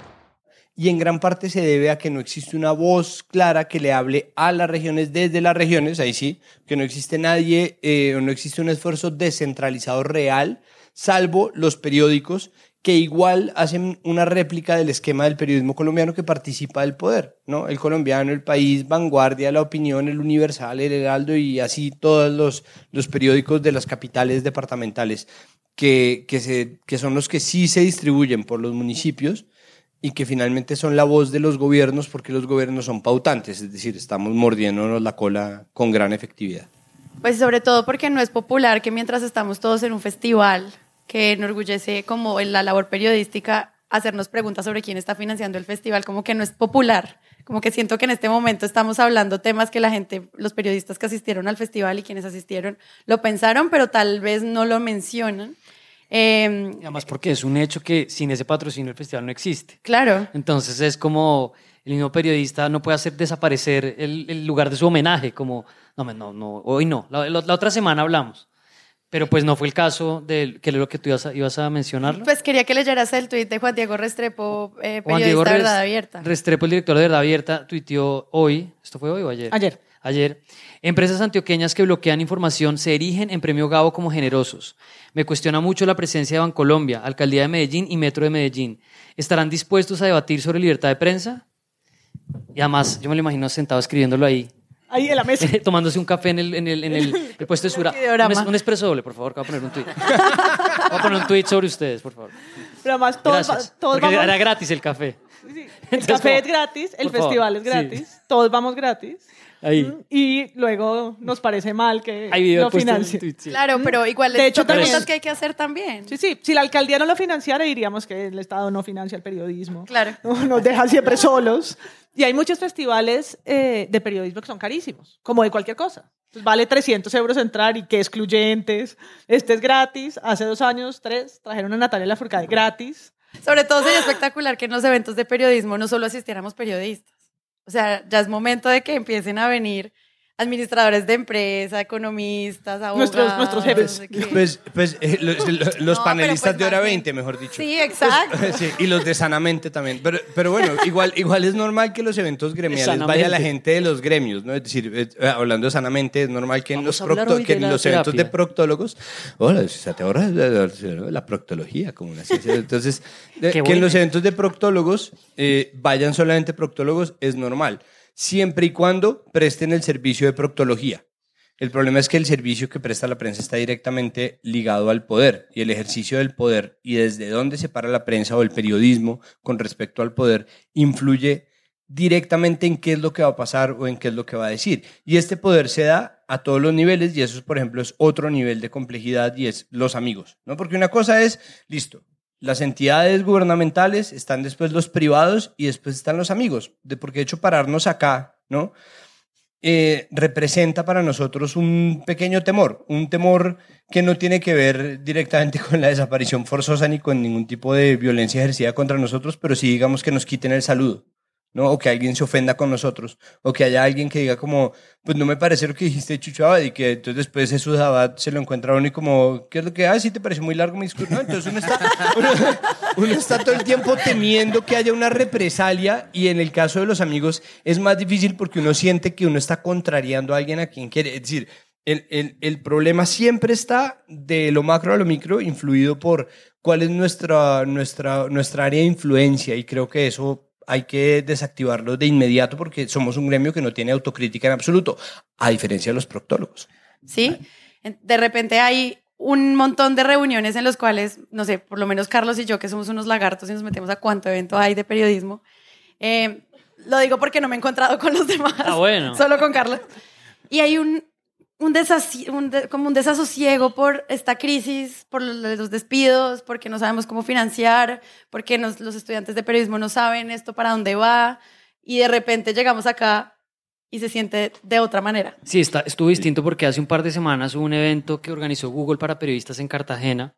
Y en gran parte se debe a que no existe una voz clara que le hable a las regiones desde las regiones, ahí sí, que no existe nadie eh, o no existe un esfuerzo descentralizado real, salvo los periódicos que igual hacen una réplica del esquema del periodismo colombiano que participa del poder, ¿no? El colombiano, el país, Vanguardia, La Opinión, El Universal, El Heraldo y así todos los, los periódicos de las capitales departamentales que, que, se, que son los que sí se distribuyen por los municipios y que finalmente son la voz de los gobiernos porque los gobiernos son pautantes, es decir, estamos mordiéndonos la cola con gran efectividad. Pues sobre todo porque no es popular que mientras estamos todos en un festival que enorgullece como en la labor periodística hacernos preguntas sobre quién está financiando el festival, como que no es popular, como que siento que en este momento estamos hablando temas que la gente, los periodistas que asistieron al festival y quienes asistieron lo pensaron, pero tal vez no lo mencionan. Eh, además porque es un hecho que sin ese patrocinio el festival no existe. Claro. Entonces es como el mismo periodista no puede hacer desaparecer el, lugar de su homenaje, como, no, no, no, hoy no, la otra semana hablamos. Pero pues no fue el caso de que lo que tú ibas a, mencionar. Pues quería que leyeras el tuit de Juan Diego Restrepo, eh, periodista de Verdad Abierta. Restrepo, el director de Verdad Abierta, tuiteó hoy, ¿esto fue hoy o ayer? Ayer. Ayer. Empresas antioqueñas que bloquean información se erigen en Premio Gabo como generosos. Me cuestiona mucho la presencia de Bancolombia, Alcaldía de Medellín y Metro de Medellín. ¿Estarán dispuestos a debatir sobre libertad de prensa? Y además, yo me lo imagino sentado escribiéndolo ahí. Ahí en la mesa. Tomándose un café en el, en el, en el, puesto de Sura. Un, un expreso doble, por favor, que voy a poner un tweet. voy a poner un tweet sobre ustedes, por favor. Pero además todos, Gracias. todos Porque vamos... era gratis el café. El café es gratis, el festival favor, es gratis, todos vamos gratis. Ahí. Y luego nos parece mal que Hay video lo financien. tweet, sí. Claro, pero igual De hecho, también- preguntas que hay que hacer también. Sí, sí. Si la alcaldía no lo financiara, diríamos que el Estado no financia el periodismo. Claro. No, Nos deja siempre solos. Y hay muchos festivales eh, de periodismo que son carísimos, como de cualquier cosa. Pues vale 300 euros entrar y que excluyentes. Este es gratis. Hace dos años, tres, trajeron a Natalia Lafourcade gratis. Sobre todo sería espectacular que en los eventos de periodismo no solo asistiéramos periodistas. O sea, ya es momento de que empiecen a venir administradores de empresa, economistas, abogados. Nuestros- nuestros jefes. no sé qué. Pues, pues eh, los, los No, panelistas pues de hora más bien- 20, mejor dicho. Sí, exacto. Sí, y los de Sanamente también. Pero, pero bueno, igual, igual es normal que los eventos gremiales Sanamente. vaya la gente de los gremios, ¿no? Es decir, eh, hablando de Sanamente, es normal que en los, procto- que en la los eventos de proctólogos, hola, se te ahorra la, la- proctología como una ciencia. Entonces, que en los eventos de proctólogos eh, vayan solamente proctólogos es normal, siempre y cuando presten el servicio de proctología. El problema es que el servicio que presta la prensa está directamente ligado al poder y el ejercicio del poder y desde dónde se para la prensa o el periodismo con respecto al poder influye directamente en qué es lo que va a pasar o en qué es lo que va a decir. Y este poder se da a todos los niveles y eso, por ejemplo, es otro nivel de complejidad y es los amigos, ¿no? Porque una cosa es, listo, las entidades gubernamentales, están después los privados y después están los amigos, de, porque de hecho pararnos acá, ¿no? eh, representa para nosotros un pequeño temor, un temor que no tiene que ver directamente con la desaparición forzosa ni con ningún tipo de violencia ejercida contra nosotros, pero sí digamos que nos quiten el saludo. ¿No? O que alguien se ofenda con nosotros, o que haya alguien que diga como, pues no me parece lo que dijiste Chucho Abad, y que entonces después Jesús Abad se lo encuentra a uno y como, ¿qué es lo que, ah, sí te parece muy largo mi discurso? No, entonces uno está, uno está todo el tiempo temiendo que haya una represalia, y en el caso de los amigos es más difícil porque uno siente que uno está contrariando a alguien a quien quiere, es decir, El, el, el problema siempre está de lo macro a lo micro, influido por cuál es nuestra, nuestra, nuestra área de influencia y creo que eso hay que desactivarlo de inmediato porque somos un gremio que no tiene autocrítica en absoluto, a diferencia de los proctólogos. ¿Sí? De repente hay un montón de reuniones en los cuales, no sé, por lo menos Carlos y yo, que somos unos lagartos y nos metemos a cuánto evento hay de periodismo. Eh, lo digo porque no me he encontrado con los demás. Ah, bueno. Solo con Carlos. Y hay un, un, un como un desasosiego por esta crisis, por los, despidos, porque no sabemos cómo financiar, porque nos, los estudiantes de periodismo no saben esto para dónde va. Y de repente llegamos acá y se siente de otra manera. Sí, está, estuvo distinto porque hace un par de semanas hubo un evento que organizó Google para periodistas en Cartagena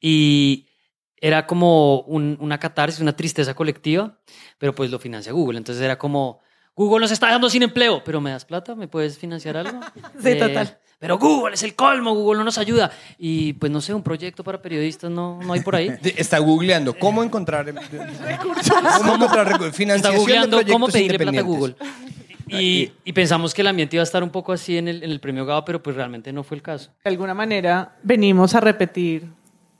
y era como un, una catarsis, una tristeza colectiva, pero pues lo financia Google. Entonces era como, Google nos está dejando sin empleo, pero ¿me das plata? ¿Me puedes financiar algo? sí, eh, total. Pero Google es el colmo, Google no nos ayuda. Y pues no sé, un proyecto para periodistas no, no hay por ahí. Está googleando cómo encontrar cómo encontrar financiación Está googleando de cómo pedirle plata a. Google. Y, y, pensamos que el ambiente iba a estar un poco así en el, en el premio Gaba, pero pues realmente no fue el caso. De alguna manera venimos a repetir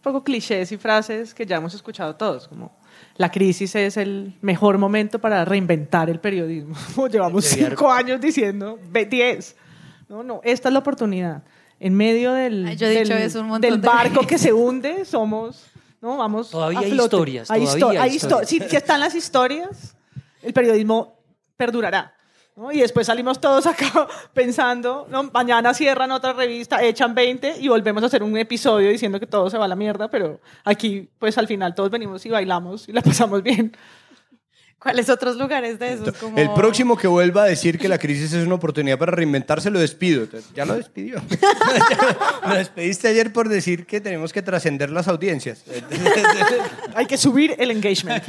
poco clichés y frases que ya hemos escuchado todos, como la crisis es el mejor momento para reinventar el periodismo. Llevamos cinco años diciendo, 10. No, no, esta es la oportunidad. En medio del, Ay, del, del de barco veces. que se hunde, somos, no, vamos Todavía a hay flote. historias, Hay, todavía histo- hay hay histo- historias. si, si están las historias, el periodismo perdurará. ¿No? Y después salimos todos acá pensando, ¿no? mañana cierran otra revista, echan 20 y volvemos a hacer un episodio diciendo que todo se va a la mierda, pero aquí pues al final todos venimos y bailamos y la pasamos bien. ¿Cuáles otros lugares de esos? Como... El próximo que vuelva a decir que la crisis es una oportunidad para reinventarse lo despido. Ya lo despidió. lo despediste ayer por decir que tenemos que trascender las audiencias. Hay que subir el engagement.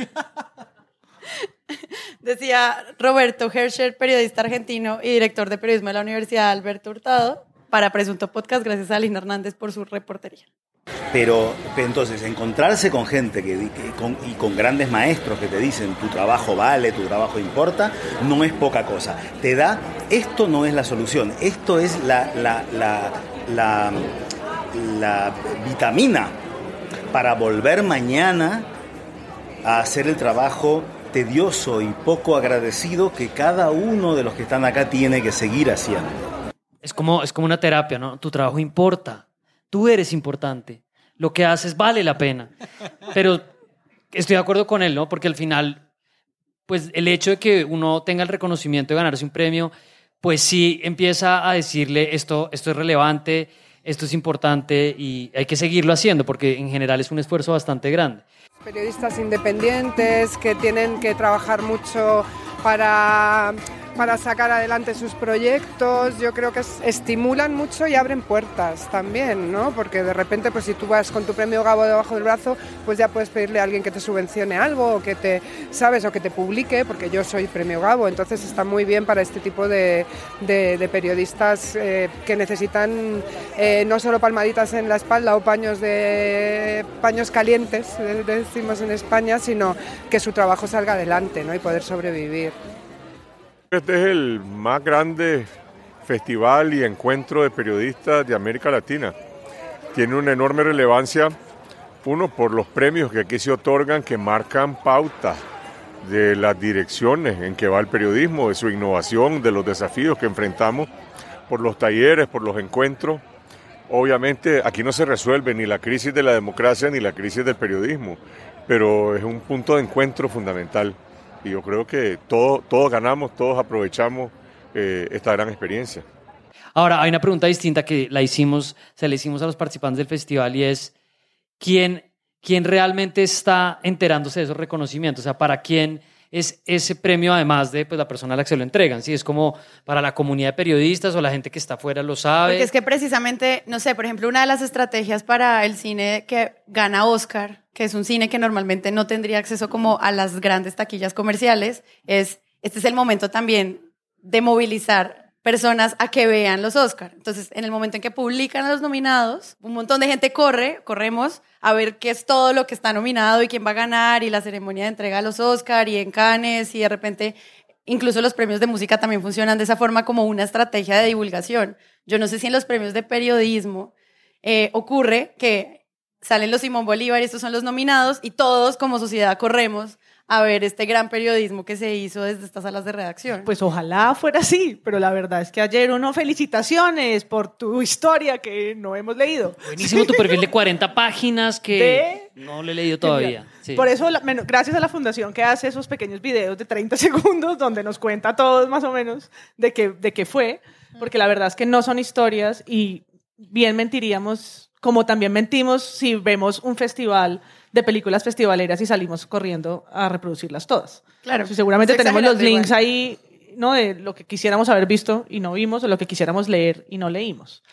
Decía Roberto Herscher, periodista argentino y director de periodismo de la Universidad Alberto Hurtado, para Presunto Podcast, gracias a Lina Hernández por su reportería. Pero entonces encontrarse con gente que, con- y con grandes maestros que te dicen tu trabajo vale, tu trabajo importa, no es poca cosa. Te da, esto no es la solución, esto es la, la, la vitamina para volver mañana a hacer el trabajo tedioso y poco agradecido que cada uno de los que están acá tiene que seguir haciendo. Es como, es como una terapia, ¿no? Tu trabajo importa. Tú eres importante. Lo que haces vale la pena. Pero estoy de acuerdo con él, ¿no? Porque al final, pues el hecho de que uno tenga el reconocimiento de ganarse un premio, pues sí empieza a decirle esto, esto es relevante, esto es importante y hay que seguirlo haciendo porque en general es un esfuerzo bastante grande. Periodistas independientes que tienen que trabajar mucho para, para sacar adelante sus proyectos. Yo creo que es- estimulan mucho y abren puertas también, ¿no? Porque de repente, pues si tú vas con tu premio Gabo debajo del brazo, pues ya puedes pedirle a alguien que te subvencione algo o que te, ¿sabes? O que te publique, porque yo soy premio Gabo. Entonces está muy bien para este tipo de, de- de periodistas eh, que necesitan eh, no solo palmaditas en la espalda o paños de paños calientes, eh, decimos en España, sino que su trabajo salga adelante, ¿no? Y poder sobrevivir. Este es el más grande festival y encuentro de periodistas de América Latina. Tiene una enorme relevancia, uno, por los premios que aquí se otorgan que marcan pauta de las direcciones en que va el periodismo, de su innovación, de los desafíos que enfrentamos, por los talleres, por los encuentros. Obviamente aquí no se resuelve ni la crisis de la democracia ni la crisis del periodismo, pero es un punto de encuentro fundamental. Y yo creo que todo- todos ganamos, todos aprovechamos eh, esta gran experiencia. Ahora, hay una pregunta distinta que la hicimos, se la hicimos a los participantes del festival y es, ¿quién, quién realmente está enterándose de esos reconocimientos? O sea, ¿para quién es ese premio además de pues, la persona a la que se lo entregan? ¿Sí? ¿Es como para la comunidad de periodistas o la gente que está afuera lo sabe? Porque es que precisamente, no sé, por ejemplo, una de las estrategias para el cine que gana Oscar, que es un cine que normalmente no tendría acceso como a las grandes taquillas comerciales, es, este es el momento también de movilizar personas a que vean los Oscar. Entonces, en el momento en que publican a los nominados, un montón de gente corre, corremos a ver qué es todo lo que está nominado y quién va a ganar y la ceremonia de entrega a los Oscar y en Cannes y de repente incluso los premios de música también funcionan de esa forma como una estrategia de divulgación. Yo no sé si en los premios de periodismo eh, ocurre que salen los Simón Bolívar y estos son los nominados y todos como sociedad corremos a ver este gran periodismo que se hizo desde estas salas de redacción. Pues ojalá fuera así, pero la verdad es que ayer uno felicitaciones por tu historia que no hemos leído. Buenísimo tu perfil de 40 páginas que no lo he leído todavía. Sí. Por eso, gracias a la fundación que hace esos pequeños videos de 30 segundos donde nos cuenta a todos más o menos de qué, de qué fue, porque la verdad es que no son historias y bien mentiríamos, como también mentimos si vemos un festival de películas festivaleras y salimos corriendo a reproducirlas todas. Claro. Seguramente tenemos los links igual. ahí, ¿no? De lo que quisiéramos haber visto y no vimos, o lo que quisiéramos leer y no leímos.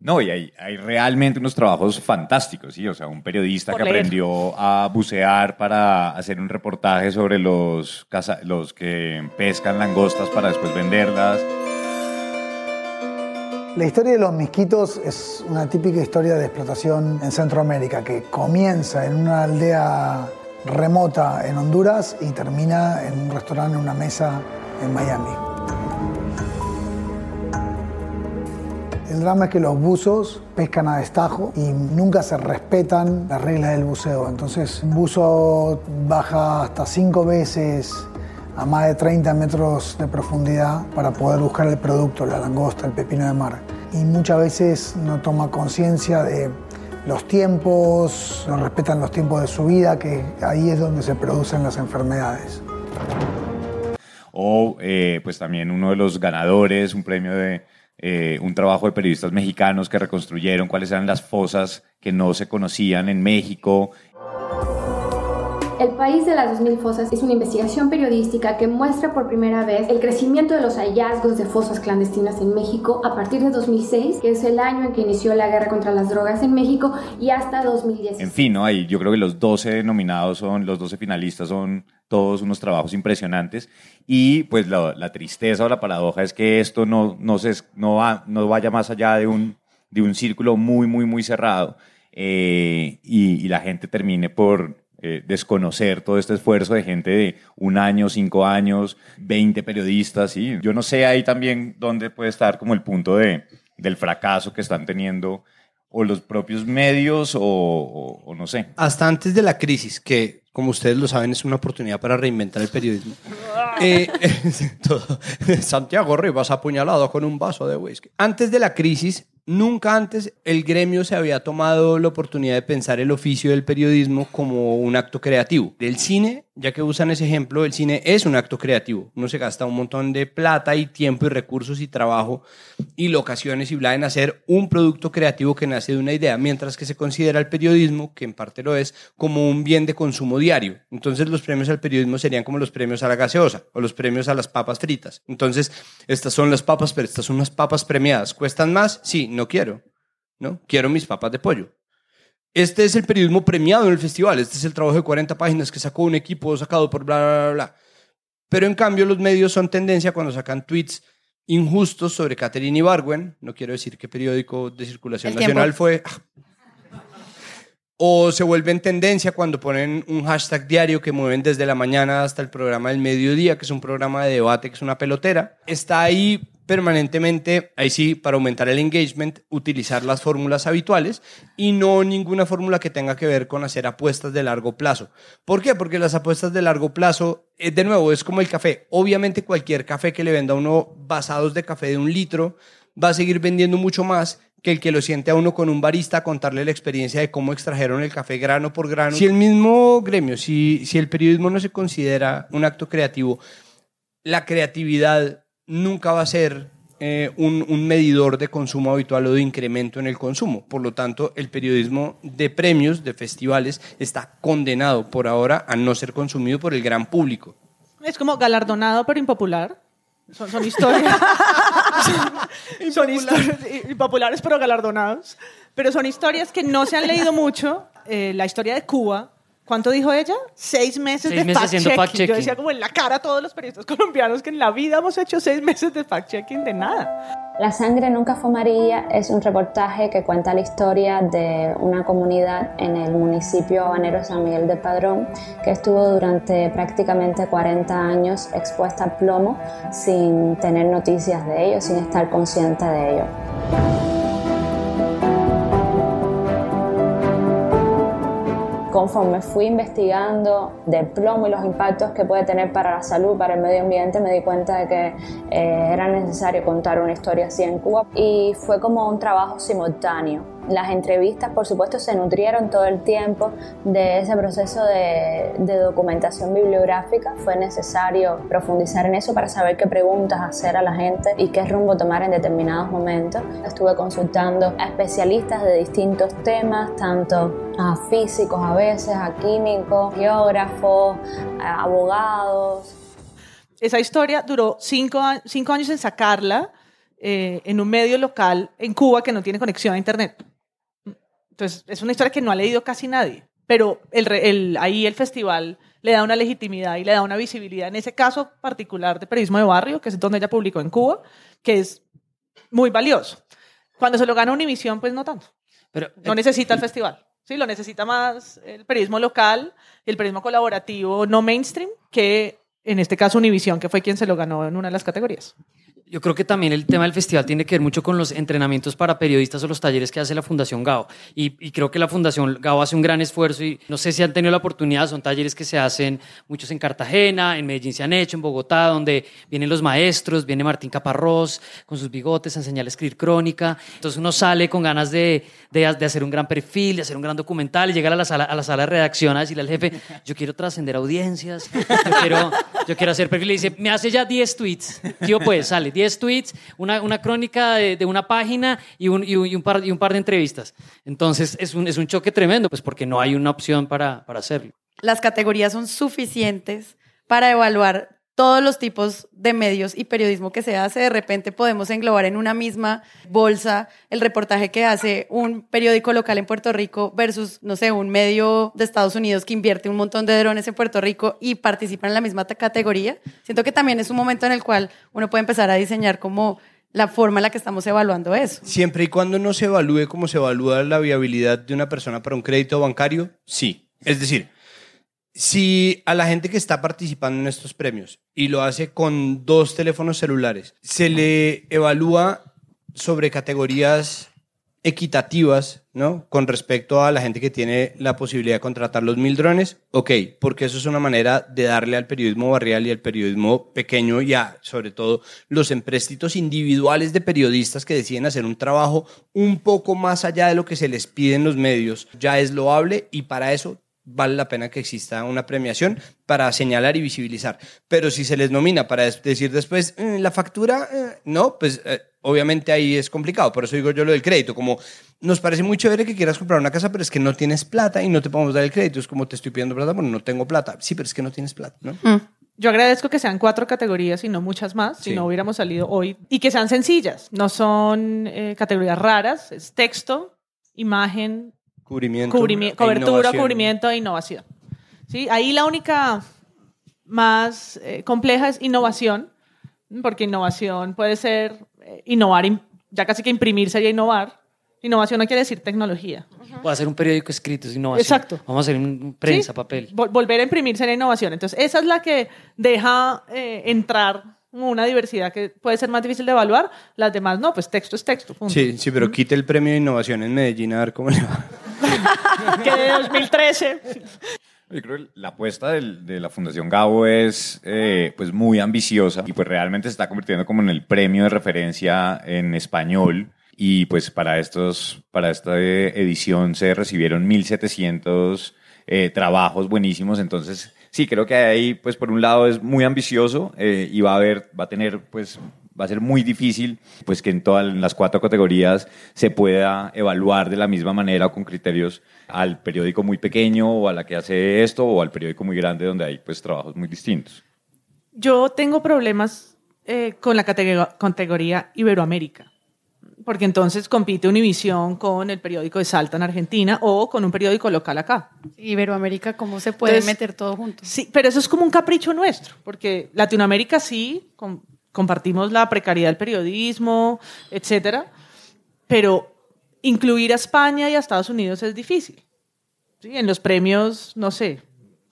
No, y hay, hay realmente unos trabajos fantásticos, ¿sí? O sea, un periodista Por que leer. aprendió a bucear para hacer un reportaje sobre los, caza- los que pescan langostas para después venderlas. La historia de los misquitos es una típica historia de explotación en Centroamérica que comienza en una aldea remota en Honduras y termina en un restaurante, en una mesa en Miami. El drama es que los buzos pescan a destajo y nunca se respetan las reglas del buceo. Entonces un buzo baja hasta cinco veces a más de 30 metros de profundidad para poder buscar el producto, la langosta, el pepino de mar. Y muchas veces no toma conciencia de los tiempos, no respetan los tiempos de su vida, que ahí es donde se producen las enfermedades. O eh, pues también uno de los ganadores, un premio de eh, un trabajo de periodistas mexicanos que reconstruyeron cuáles eran las fosas que no se conocían en México. El País de las 2.000 Fosas es una investigación periodística que muestra por primera vez el crecimiento de los hallazgos de fosas clandestinas en México a partir de 2006, que es el año en que inició la guerra contra las drogas en México, y hasta 2010. En fin, yo creo que los 12 nominados son, los 12 finalistas son todos unos trabajos impresionantes. Y pues la, la tristeza o la paradoja es que esto no, no, se, no, va- no vaya más allá de un, de un círculo muy, muy, muy cerrado eh, y, y la gente termine por eh, desconocer todo este esfuerzo de gente de un año, cinco años, 20 periodistas. ¿sí? Yo no sé ahí también dónde puede estar como el punto de, del fracaso que están teniendo o los propios medios o, no sé. Hasta antes de la crisis, que como ustedes lo saben es una oportunidad para reinventar el periodismo. Eh. Santiago Rivas apuñalado con un vaso de whisky. Antes de la crisis, nunca antes el gremio se había tomado la oportunidad de pensar el oficio del periodismo como un acto creativo. Del cine, ya que usan ese ejemplo, el cine es un acto creativo. Uno se gasta un montón de plata y tiempo y recursos y trabajo y locaciones y bla en hacer un producto creativo que nace de una idea, mientras que se considera el periodismo, que en parte lo es, como un bien de consumo diario. Entonces los premios al periodismo serían como los premios a la gaseosa o los premios a las papas fritas. Entonces, estas son las papas, pero estas son unas papas premiadas. ¿Cuestan más? Sí, no quiero. ¿No? Quiero mis papas de pollo. Este es el periodismo premiado en el festival. Este es el trabajo de 40 páginas que sacó un equipo sacado por bla, bla, bla, bla. Pero en cambio los medios son tendencia cuando sacan tweets injustos sobre Catherine Ibargüen. No quiero decir qué periódico de circulación El Tiempo. nacional fue. O se vuelven tendencia cuando ponen un hashtag diario que mueven desde la mañana hasta el programa del mediodía, que es un programa de debate, que es una pelotera. Está ahí permanentemente, ahí sí, para aumentar el engagement, utilizar las fórmulas habituales y no ninguna fórmula que tenga que ver con hacer apuestas de largo plazo. ¿Por qué? Porque las apuestas de largo plazo, eh, de nuevo, es como el café. Obviamente cualquier café que le venda a uno basados de café de un litro va a seguir vendiendo mucho más que el que lo siente a uno con un barista a contarle la experiencia de cómo extrajeron el café grano por grano. Si el mismo gremio, si, si el periodismo no se considera un acto creativo, la creatividad nunca va a ser eh, un, un medidor de consumo habitual o de incremento en el consumo. Por lo tanto, el periodismo de premios, de festivales, está condenado por ahora a no ser consumido por el gran público. Es como galardonado pero impopular. Son, son historias. son, son historias impopulares pero galardonados. Pero son historias que no se han leído mucho. Eh, la historia de Cuba ¿Cuánto dijo ella? Seis meses Seis de fact-checking. fact-checking. Yo decía como en la cara a todos los periodistas colombianos que en la vida hemos hecho seis meses de fact-checking de nada. La sangre nunca fue amarilla es un reportaje que cuenta la historia de una comunidad en el municipio habanero San Miguel de Padrón que estuvo durante prácticamente 40 años expuesta al plomo sin tener noticias de ello, sin estar consciente de ello. Conforme fui investigando del plomo y los impactos que puede tener para la salud, para el medio ambiente, me di cuenta de que eh, era necesario contar una historia así en Cuba y fue como un trabajo simultáneo. Las entrevistas, por supuesto, se nutrieron todo el tiempo de ese proceso de, documentación bibliográfica. Fue necesario profundizar en eso para saber qué preguntas hacer a la gente y qué rumbo tomar en determinados momentos. Estuve consultando a especialistas de distintos temas, tanto a físicos a veces, a químicos, geógrafos, abogados. Esa historia duró cinco años en sacarla eh, en un medio local en Cuba que no tiene conexión a Internet. Entonces, es una historia que no ha leído casi nadie, pero el, el- ahí el festival le da una legitimidad y le da una visibilidad, en ese caso particular de periodismo de barrio, que es donde ella publicó en Cuba, que es muy valioso. Cuando se lo gana Univisión, pues no tanto. Pero, no necesita el festival. Sí, lo necesita más el periodismo local, el periodismo colaborativo no mainstream, que en este caso Univisión, que fue quien se lo ganó en una de las categorías. Yo creo que también el tema del festival tiene que ver mucho con los entrenamientos para periodistas o los talleres que hace la Fundación GAO. Y, y creo que la Fundación GAO hace un gran esfuerzo y no sé si han tenido la oportunidad, son talleres que se hacen muchos en Cartagena, en Medellín se han hecho, en Bogotá, donde vienen los maestros, viene Martín Caparrós con sus bigotes a enseñar a escribir crónica. Entonces uno sale con ganas de, de, de hacer un gran perfil, de hacer un gran documental y llegar a la sala, a la sala de redacción a decirle al jefe, yo quiero trascender audiencias, yo quiero, yo quiero hacer perfil. Y dice, me hace ya 10 tweets. Yo pues, sale, 10 tweets, una, una crónica de, de una página y un, y, un, y un par, y un par de entrevistas. Entonces es un, es un choque tremendo, pues porque no hay una opción para, para hacerlo. Las categorías son suficientes para evaluar todos los tipos de medios y periodismo que se hace. De repente podemos englobar en una misma bolsa el reportaje que hace un periódico local en Puerto Rico versus, no sé, un medio de Estados Unidos que invierte un montón de drones en Puerto Rico y participa en la misma categoría. Siento que también es un momento en el cual uno puede empezar a diseñar como la forma en la que estamos evaluando eso. Siempre y cuando no se evalúe como se evalúa la viabilidad de una persona para un crédito bancario, sí. Es decir, si a la gente que está participando en estos premios y lo hace con dos teléfonos celulares, se le evalúa sobre categorías equitativas, ¿no? Con respecto a la gente que tiene la posibilidad de contratar los mil drones, ok, porque eso es una manera de darle al periodismo barrial y al periodismo pequeño y a, sobre todo, los empréstitos individuales de periodistas que deciden hacer un trabajo un poco más allá de lo que se les pide en los medios, ya es loable y para eso vale la pena que exista una premiación para señalar y visibilizar. Pero si se les nomina para decir después, "Eh, la factura, eh", no, pues eh, obviamente ahí es complicado. Por eso digo yo lo del crédito. Como nos parece muy chévere que quieras comprar una casa, pero es que no tienes plata y no te podemos dar el crédito. Es como te estoy pidiendo plata, bueno, no tengo plata. Sí, pero es que no tienes plata, ¿no? Yo agradezco que sean cuatro categorías y no muchas más, si Sí. no hubiéramos salido hoy. Y que sean sencillas, no son eh, categorías raras, es texto, imagen, Cubrimiento. cubrimi- e cobertura, innovación. cubrimiento e innovación. ¿Sí? Ahí la única más eh, compleja es innovación, porque innovación puede ser eh, innovar, ya casi que imprimir sería innovar. Innovación no quiere decir tecnología. Voy a hacer un periódico escrito, es innovación. Exacto. Vamos a hacer un prensa, Sí, papel. vol- volver a imprimir sería innovación. Entonces, esa es la que deja eh, entrar una diversidad que puede ser más difícil de evaluar. Las demás no, pues texto es texto. punto. Sí, sí, pero quite el premio de innovación en Medellín a ver cómo le va. que de 2013. Yo creo que la apuesta del- de la Fundación Gabo es eh, pues muy ambiciosa y pues realmente se está convirtiendo como en el premio de referencia en español y pues para, estos, para esta eh, edición se recibieron 1.700 eh, trabajos buenísimos, entonces sí, creo que ahí pues por un lado es muy ambicioso eh, y va a haber, va a tener pues va a ser muy difícil pues que en todas las cuatro categorías se pueda evaluar de la misma manera o con criterios al periódico muy pequeño o a la que hace esto o al periódico muy grande donde hay pues trabajos muy distintos. Yo tengo problemas eh, con la categor- categoría Iberoamérica. Porque entonces compite Univisión con el periódico de Salta en Argentina o con un periódico local acá. Iberoamérica, ¿cómo se puede Entonces, meter todo junto? Sí, pero eso es como un capricho nuestro, porque Latinoamérica sí, com- compartimos la precariedad del periodismo, etcétera, pero incluir a España y a Estados Unidos es difícil. ¿sí? En los premios, no sé,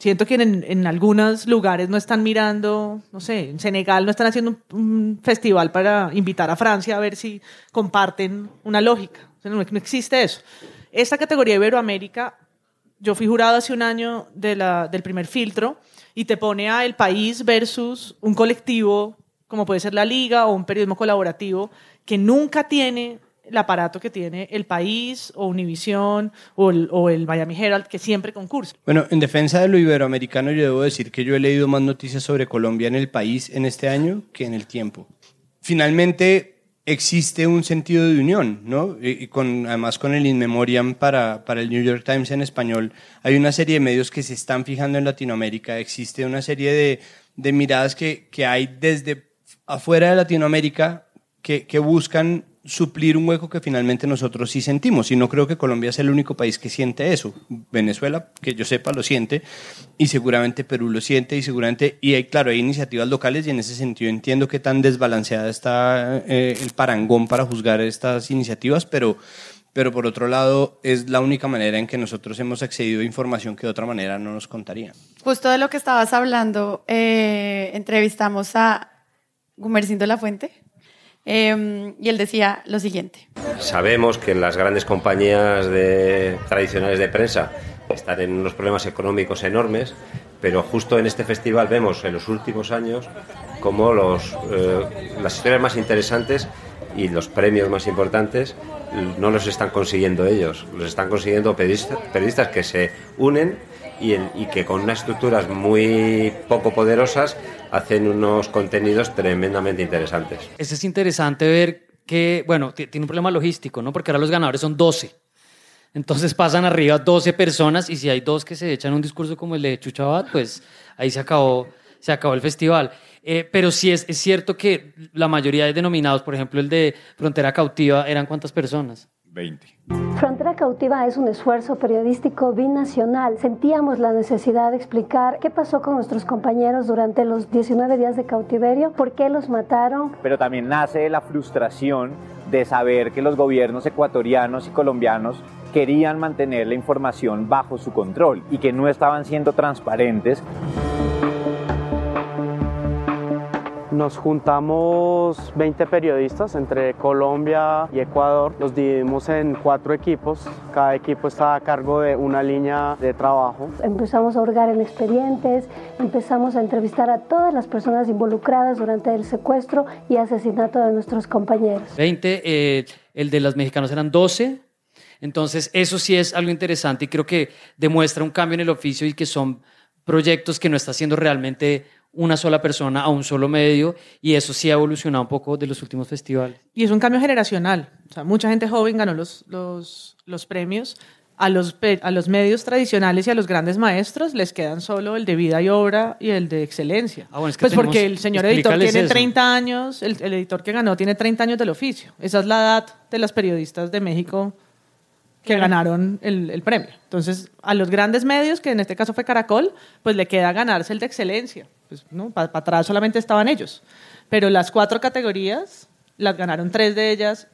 siento que en, en algunos lugares no están mirando, no sé, en Senegal no están haciendo un, festival para invitar a Francia a ver si comparten una lógica. O sea, no, existe eso. Esta categoría Iberoamérica, yo fui jurado hace un año de del primer filtro y te pone a el país versus un colectivo, como puede ser la liga o un periodismo colaborativo, que nunca tiene el aparato que tiene el país o Univisión o el, o Miami Herald, que siempre concursa. Bueno, en defensa de lo iberoamericano, yo debo decir que yo he leído más noticias sobre Colombia en el país en este año que en el tiempo. Finalmente, existe un sentido de unión, ¿no? Y con, además con el In Memoriam para, para el New York Times en español, hay una serie de medios que se están fijando en Latinoamérica, existe una serie de, de miradas que, que hay desde afuera de Latinoamérica que, que buscan suplir un hueco que finalmente nosotros sí sentimos. Y no creo que Colombia sea el único país que siente eso. Venezuela, que yo sepa, lo siente, y seguramente Perú lo siente, y seguramente, y hay, claro, hay iniciativas locales, y en ese sentido entiendo que tan desbalanceada está eh, el parangón para juzgar estas iniciativas, pero, pero por otro lado, es la única manera en que nosotros hemos accedido a información que de otra manera no nos contarían. Justo de lo que estabas hablando, eh, entrevistamos a Gumercindo La Fuente eh, y él decía lo siguiente. Sabemos que las grandes compañías de- tradicionales de prensa están en unos problemas económicos enormes, pero justo en este festival vemos en los últimos años como los, eh, las historias más interesantes y los premios más importantes no los están consiguiendo ellos, los están consiguiendo periodistas que se unen y, que con unas estructuras muy poco poderosas hacen unos contenidos tremendamente interesantes. Ese es interesante ver que, bueno, ti- tiene un problema logístico, ¿no? Porque ahora los ganadores son 12. Entonces pasan arriba 12 personas y si hay dos que se echan un discurso como el de Chuchabat, pues ahí se acabó, se acabó el festival. Eh, pero sí es, es cierto que la mayoría de denominados, por ejemplo el de Frontera Cautiva, eran cuántas personas? 20. Frontera Cautiva es un esfuerzo periodístico binacional. Sentíamos la necesidad de explicar qué pasó con nuestros compañeros durante los 19 días de cautiverio, por qué los mataron. pero también nace de la frustración de saber que los gobiernos ecuatorianos y colombianos querían mantener la información bajo su control y que no estaban siendo transparentes. Nos juntamos 20 periodistas entre Colombia y Ecuador. Los dividimos en cuatro equipos. Cada equipo está a cargo de una línea de trabajo. Empezamos a hurgar en expedientes, empezamos a entrevistar a todas las personas involucradas durante el secuestro y asesinato de nuestros compañeros. 20, eh, el de los mexicanos eran 12. Entonces, eso sí es algo interesante y creo que demuestra un cambio en el oficio y que son proyectos que no está haciendo realmente una sola persona a un solo medio y eso sí ha evolucionado un poco de los últimos festivales. Y es un cambio generacional. O sea, mucha gente joven ganó los, los, los premios. A los, a los medios tradicionales y a los grandes maestros les quedan solo el de vida y obra y el de excelencia. Ah, bueno, es que pues porque el señor editor tiene eso. 30 años, el, el editor que ganó tiene 30 años del oficio. Esa es la edad de las periodistas de México que ganaron el, el premio. Entonces, a los grandes medios, que en este caso fue Caracol, pues le queda ganarse el de excelencia. Pues, ¿no? Para atrás solamente estaban ellos. Pero las cuatro categorías las ganaron tres de ellas,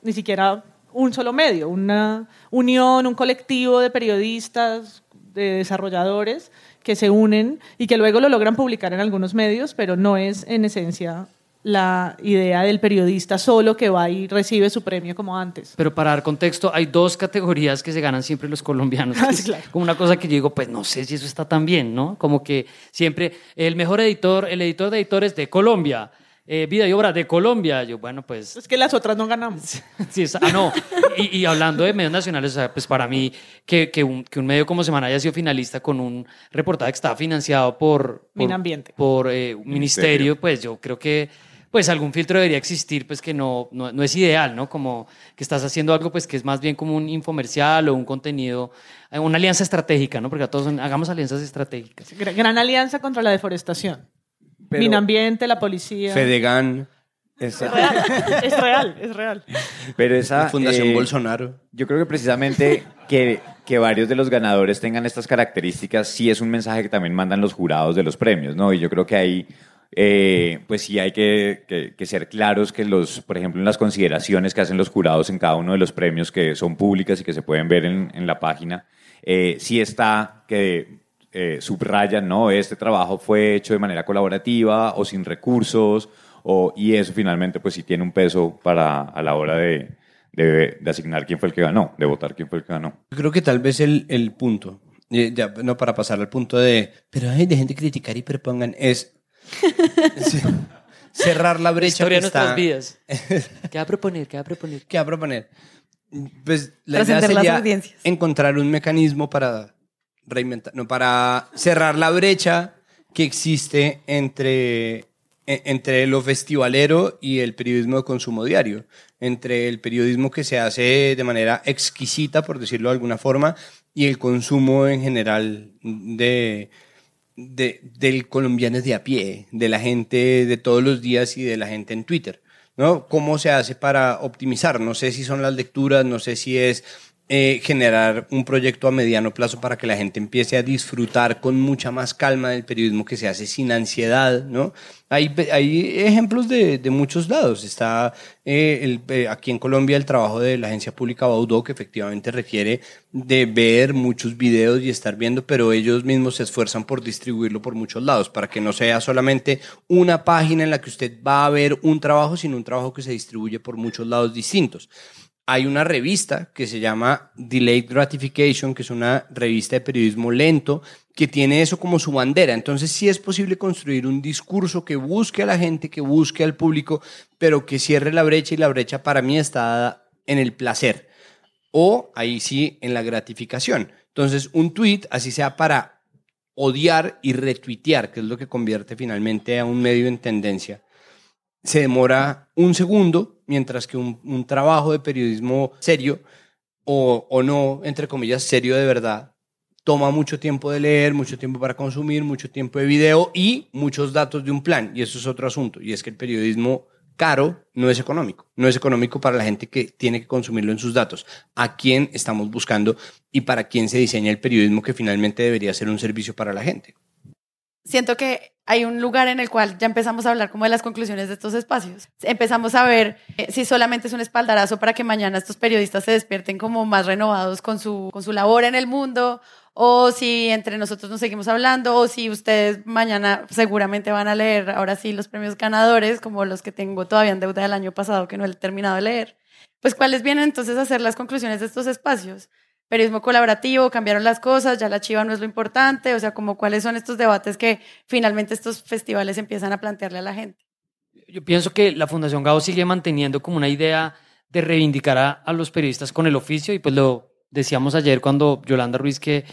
ni siquiera un solo medio, una unión, un colectivo de periodistas, de desarrolladores que se unen y que luego lo logran publicar en algunos medios, pero no es en esencia la idea del periodista solo que va y recibe su premio como antes. Pero para dar contexto, hay dos categorías que se ganan siempre los colombianos. Ah, Como una cosa que yo digo, pues no sé si eso está tan bien, ¿no? Como que siempre el mejor editor, el editor de editores de Colombia, eh, vida y obra de Colombia. Yo, bueno, pues Es que las otras no ganamos. Sí, es- ah, no. Y, y hablando de medios nacionales, o sea, pues para mí, que, que, un, que un medio como Semana haya sido finalista con un reportaje que estaba financiado por, por, Minambiente. por eh, un ministerio, pues yo creo que pues algún filtro debería existir, pues que no, no, no es ideal, ¿no? Como que estás haciendo algo, pues que es más bien como un infomercial o un contenido, eh, una alianza estratégica, ¿no? Porque a todos son- hagamos alianzas estratégicas. Gra- Gran alianza contra la deforestación. Pero- Minambiente, la policía. Fedegan. Esa- Es real, es real, es real. Pero esa... La Fundación eh, Bolsonaro. Yo creo que precisamente que, que varios de los ganadores tengan estas características sí es un mensaje que también mandan los jurados de los premios, ¿no? Y yo creo que ahí, eh, pues sí hay que, ser claros que los, por ejemplo, en las consideraciones que hacen los jurados en cada uno de los premios que son públicas y que se pueden ver en, la página, eh, sí está que eh, subrayan, ¿no? Este trabajo fue hecho de manera colaborativa o sin recursos, o, y eso finalmente pues sí tiene un peso para a la hora de, de, de asignar quién fue el que ganó, de votar quién fue el que ganó. Creo que tal vez el, punto, eh, ya, no para pasar al punto de, pero hay de gente criticar y propongan, es cerrar la brecha Historia que de está... nuestras vidas. ¿Qué va a proponer? ¿Qué va a proponer? ¿Qué va a proponer? Pues la idea sería audiencias. encontrar un mecanismo para reinventar, no, para cerrar la brecha que existe entre, e- entre lo festivalero y el periodismo de consumo diario, entre el periodismo que se hace de manera exquisita, por decirlo de alguna forma, y el consumo en general de, de- del colombiano de a pie, de la gente de todos los días y de la gente en Twitter. ¿no? ¿Cómo se hace para optimizar? No sé si son las lecturas, no sé si es eh, generar un proyecto a mediano plazo para que la gente empiece a disfrutar con mucha más calma del periodismo que se hace sin ansiedad, ¿no? Hay, hay ejemplos de, de muchos lados. Está eh, eh, aquí en Colombia el trabajo de la agencia pública Baudó, que efectivamente requiere de ver muchos videos y estar viendo, pero ellos mismos se esfuerzan por distribuirlo por muchos lados, para que no sea solamente una página en la que usted va a ver un trabajo, sino un trabajo que se distribuye por muchos lados distintos hay una revista que se llama Delayed Gratification, que es una revista de periodismo lento, que tiene eso como su bandera. Entonces sí es posible construir un discurso que busque a la gente, que busque al público, pero que cierre la brecha y la brecha para mí está dada en el placer o ahí sí en la gratificación. Entonces un tweet, así sea para odiar y retuitear, que es lo que convierte finalmente a un medio en tendencia, se demora un segundo, mientras que un, un trabajo de periodismo serio o, o no, entre comillas, serio de verdad, toma mucho tiempo de leer, mucho tiempo para consumir, mucho tiempo de video y muchos datos de un plan. Y eso es otro asunto. Y es que el periodismo caro no es económico. No es económico para la gente que tiene que consumirlo en sus datos. ¿A quién estamos buscando y para quién se diseña el periodismo que finalmente debería ser un servicio para la gente? Siento que hay un lugar en el cual ya empezamos a hablar como de las conclusiones de estos espacios. Empezamos a ver eh, si solamente es un espaldarazo para que mañana estos periodistas se despierten como más renovados con su, con su labor en el mundo, o si entre nosotros nos seguimos hablando, o si ustedes mañana seguramente van a leer ahora sí los premios ganadores, como los que tengo todavía en deuda del año pasado que no he terminado de leer. Pues cuáles vienen entonces a ser las conclusiones de estos espacios periodismo colaborativo, cambiaron las cosas, ya la chiva no es lo importante, o sea, como cuáles son estos debates que finalmente estos festivales empiezan a plantearle a la gente. Yo pienso que la Fundación Gao sigue manteniendo como una idea de reivindicar a, a los periodistas con el oficio y pues lo decíamos ayer cuando Yolanda Ruiz que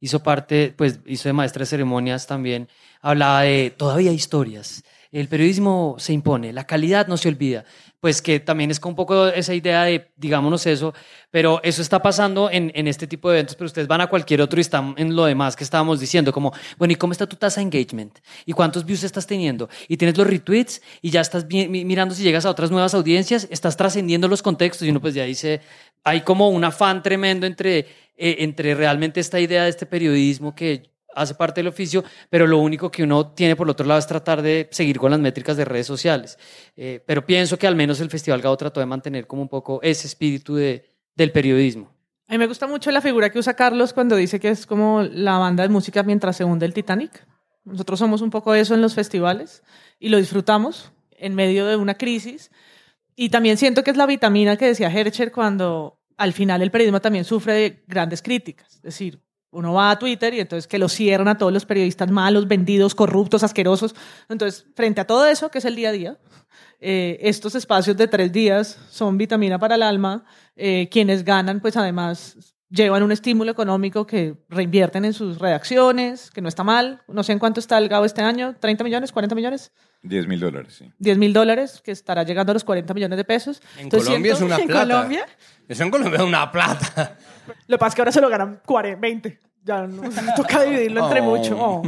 hizo parte, pues hizo de maestra de ceremonias también, hablaba de todavía historias, el periodismo se impone, la calidad no se olvida, pues que también es con un poco esa idea de, digámonos eso, pero eso está pasando en, en este tipo de eventos, pero ustedes van a cualquier otro y están en lo demás que estábamos diciendo, como, bueno, ¿y cómo está tu tasa de engagement? ¿Y cuántos views estás teniendo? Y tienes los retweets y ya estás mirando si llegas a otras nuevas audiencias, estás trascendiendo los contextos y uno pues ya dice, hay como un afán tremendo entre, eh, entre realmente esta idea de este periodismo que hace parte del oficio, pero lo único que uno tiene por el otro lado es tratar de seguir con las métricas de redes sociales. Eh, pero pienso que al menos el Festival Gao trató de mantener como un poco ese espíritu de, del periodismo. A mí me gusta mucho la figura que usa Carlos cuando dice que es como la banda de música mientras se hunde el Titanic. Nosotros somos un poco eso en los festivales y lo disfrutamos en medio de una crisis. Y también siento que es la vitamina que decía Hercher cuando al final el periodismo también sufre de grandes críticas. Es decir, uno va a Twitter y entonces que lo cierran a todos los periodistas malos, vendidos, corruptos, asquerosos. Entonces, frente a todo eso, que es el día a día, eh, estos espacios de tres días son vitamina para el alma. Eh, quienes ganan, pues además llevan un estímulo económico que reinvierten en sus redacciones, que no está mal. No sé en cuánto está el GAO este año, 30 millones, 40 millones. 10 mil dólares, sí. 10 mil dólares, que estará llegando a los 40 millones de pesos. En Entonces, Colombia es una en plata. Colombia, Eso en Colombia es una plata. Lo que pasa es que ahora se lo ganan 40, 20. Ya no, toca dividirlo entre Oh. mucho. Oh.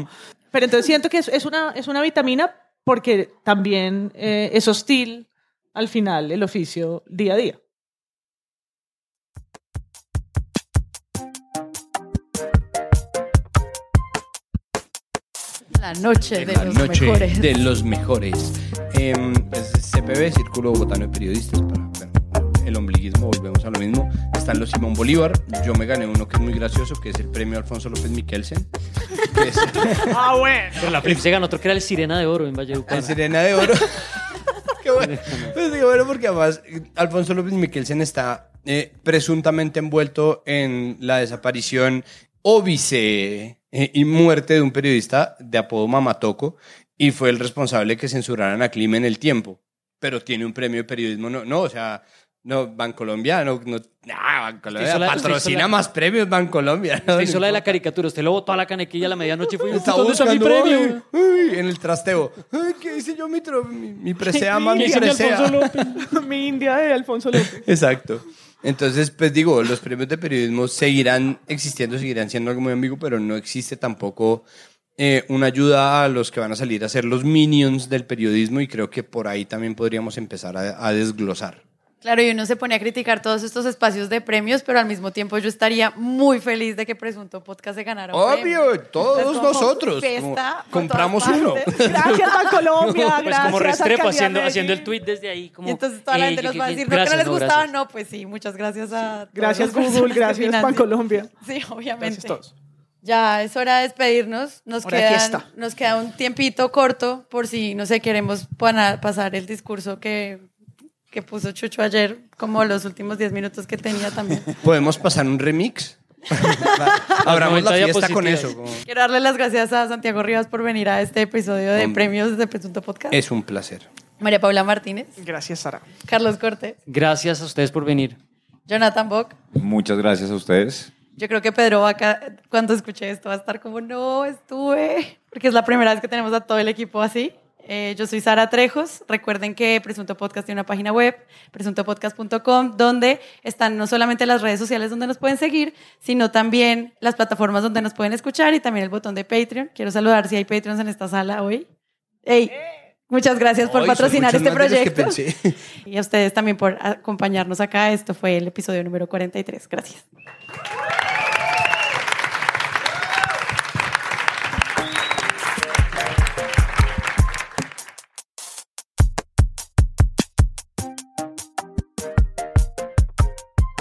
Pero entonces siento que es, es una, es una vitamina porque también eh, es hostil al final el oficio día a día. La noche de la los noche mejores. de los mejores. Em, CPB, Círculo Bogotano de Periodistas. El ombliguismo, volvemos a lo mismo. Están los Simón Bolívar. Yo me gané uno que es muy gracioso, que es el premio Alfonso López Miquelsen. que es- Ah, bueno. Pero la Flip se ganó otro que era el Sirena de Oro en Valledupar. El Sirena de Oro. qué bueno. Pues qué bueno porque además eh, Alfonso López Miquelsen está eh, presuntamente envuelto en la desaparición óbice eh, y muerte de un periodista de apodo Mamatoco y fue el responsable que censuraran a Clima en el tiempo. Pero tiene un premio de periodismo, no, no o sea, no, Bancolombia, no, no, nah, Bancolombia patrocina más premios Bancolombia. ¿no? Usted hizo la de la caricatura, usted lo botó a la canequilla a la medianoche y fue Está ¿dónde está mi premio? ay, ay, en el trasteo. Ay, ¿Qué hice yo? Mi, mi, mi presea más mi presea. Alfonso López. Mi India de Alfonso López. Exacto. Entonces, pues digo, los premios de periodismo seguirán existiendo, seguirán siendo algo muy ambiguo, pero no existe tampoco eh, una ayuda a los que van a salir a ser los minions del periodismo y creo que por ahí también podríamos empezar a, a desglosar. Claro, y uno se pone a criticar todos estos espacios de premios, pero al mismo tiempo yo estaría muy feliz de que Presunto Podcast se ganara un premio. Obvio, todos Entonces, nosotros. fiesta como por compramos uno. Gracias a Colombia, Pues gracias como Restrepo haciendo, haciendo el tweet desde ahí. Como, Y entonces toda la gente nos va a decir, no, que no les no, gustaba, gracias. no, pues sí, muchas gracias a todas Gracias Google, gracias financian. Bancolombia. Sí, obviamente. Gracias a todos. Ya es hora de despedirnos. Nos, quedan- nos queda un tiempito corto por si, no sé, queremos pasar el discurso que, que puso Chucho ayer, como los últimos 10 minutos que tenía también. ¿Podemos pasar un remix? Abramos la 90 fiesta con eso. como- Quiero darle las gracias a Santiago Rivas por venir a este episodio de Hombre. premios de Presunto Podcast. Es un placer. María Paula Martínez, Gracias, Sara. Carlos Cortés, Gracias a ustedes por venir. Jonathan Bock. Muchas gracias a ustedes. Yo creo que Pedro Vaca, cuando escuche esto, va a estar como, no, estuve, porque es la primera vez que tenemos a todo el equipo así. Eh, yo soy Sara Trejos. Recuerden que Presunto Podcast tiene una página web, presuntopodcast.com, donde están no solamente las redes sociales donde nos pueden seguir, sino también las plataformas donde nos pueden escuchar y también el botón de Patreon. Quiero saludar si hay Patreons en esta sala hoy. Ey, muchas gracias por Ay, patrocinar este proyecto. Y a ustedes también por acompañarnos acá. Esto fue el episodio número 43. Gracias.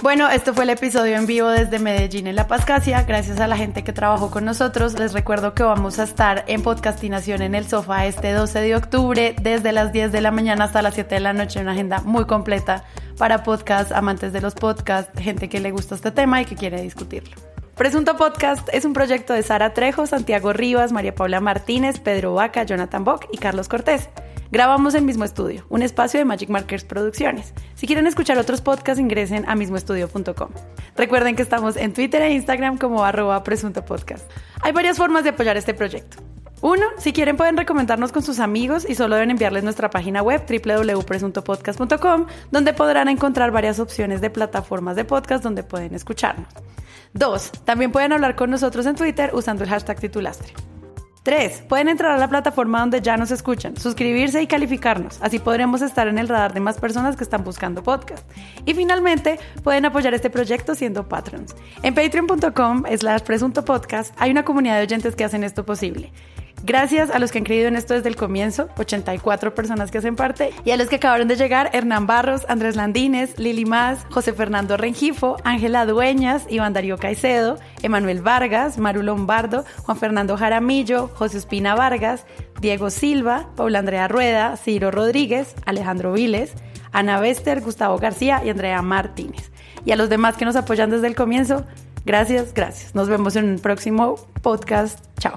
Bueno, esto fue el episodio en vivo desde Medellín en La Pascasia. Gracias a la gente que trabajó con nosotros. Les recuerdo que vamos a estar en Podcastinación en el sofá este 12 de octubre, desde las 10 de la mañana hasta las 7 de la noche. Una agenda muy completa para podcast, amantes de los podcasts, gente que le gusta este tema y que quiere discutirlo. Presunto Podcast es un proyecto de Sara Trejo, Santiago Rivas, María Paula Martínez, Pedro Vaca, Jonathan Bock y Carlos Cortés. Grabamos en Mismo Estudio, un espacio de Magic Markers Producciones. Si quieren escuchar otros podcasts, ingresen a mismoestudio.com. Recuerden que estamos en Twitter e Instagram como arroba presunto podcast. Hay varias formas de apoyar este proyecto. Uno, si quieren pueden recomendarnos con sus amigos y solo deben enviarles nuestra página web www.presuntopodcast.com donde podrán encontrar varias opciones de plataformas de podcast donde pueden escucharnos. Dos, también pueden hablar con nosotros en Twitter usando el hashtag titulastre. 3. Pueden entrar a la plataforma donde ya nos escuchan, suscribirse y calificarnos. Así podremos estar en el radar de más personas que están buscando podcast. Y finalmente, pueden apoyar este proyecto siendo patrons. En patreon.com slash presunto podcast hay una comunidad de oyentes que hacen esto posible. Gracias a los que han creído en esto desde el comienzo, 84 personas que hacen parte, y a los que acabaron de llegar, Hernán Barros, Andrés Landines, Lili Más, José Fernando Rengifo, Ángela Dueñas, Iván Darío Caicedo, Emanuel Vargas, Maru Lombardo, Juan Fernando Jaramillo, José Espina Vargas, Diego Silva, Paula Andrea Rueda, Ciro Rodríguez, Alejandro Viles, Ana Bester, Gustavo García y Andrea Martínez. Y a los demás que nos apoyan desde el comienzo, gracias, gracias. Nos vemos en un próximo podcast. Chao.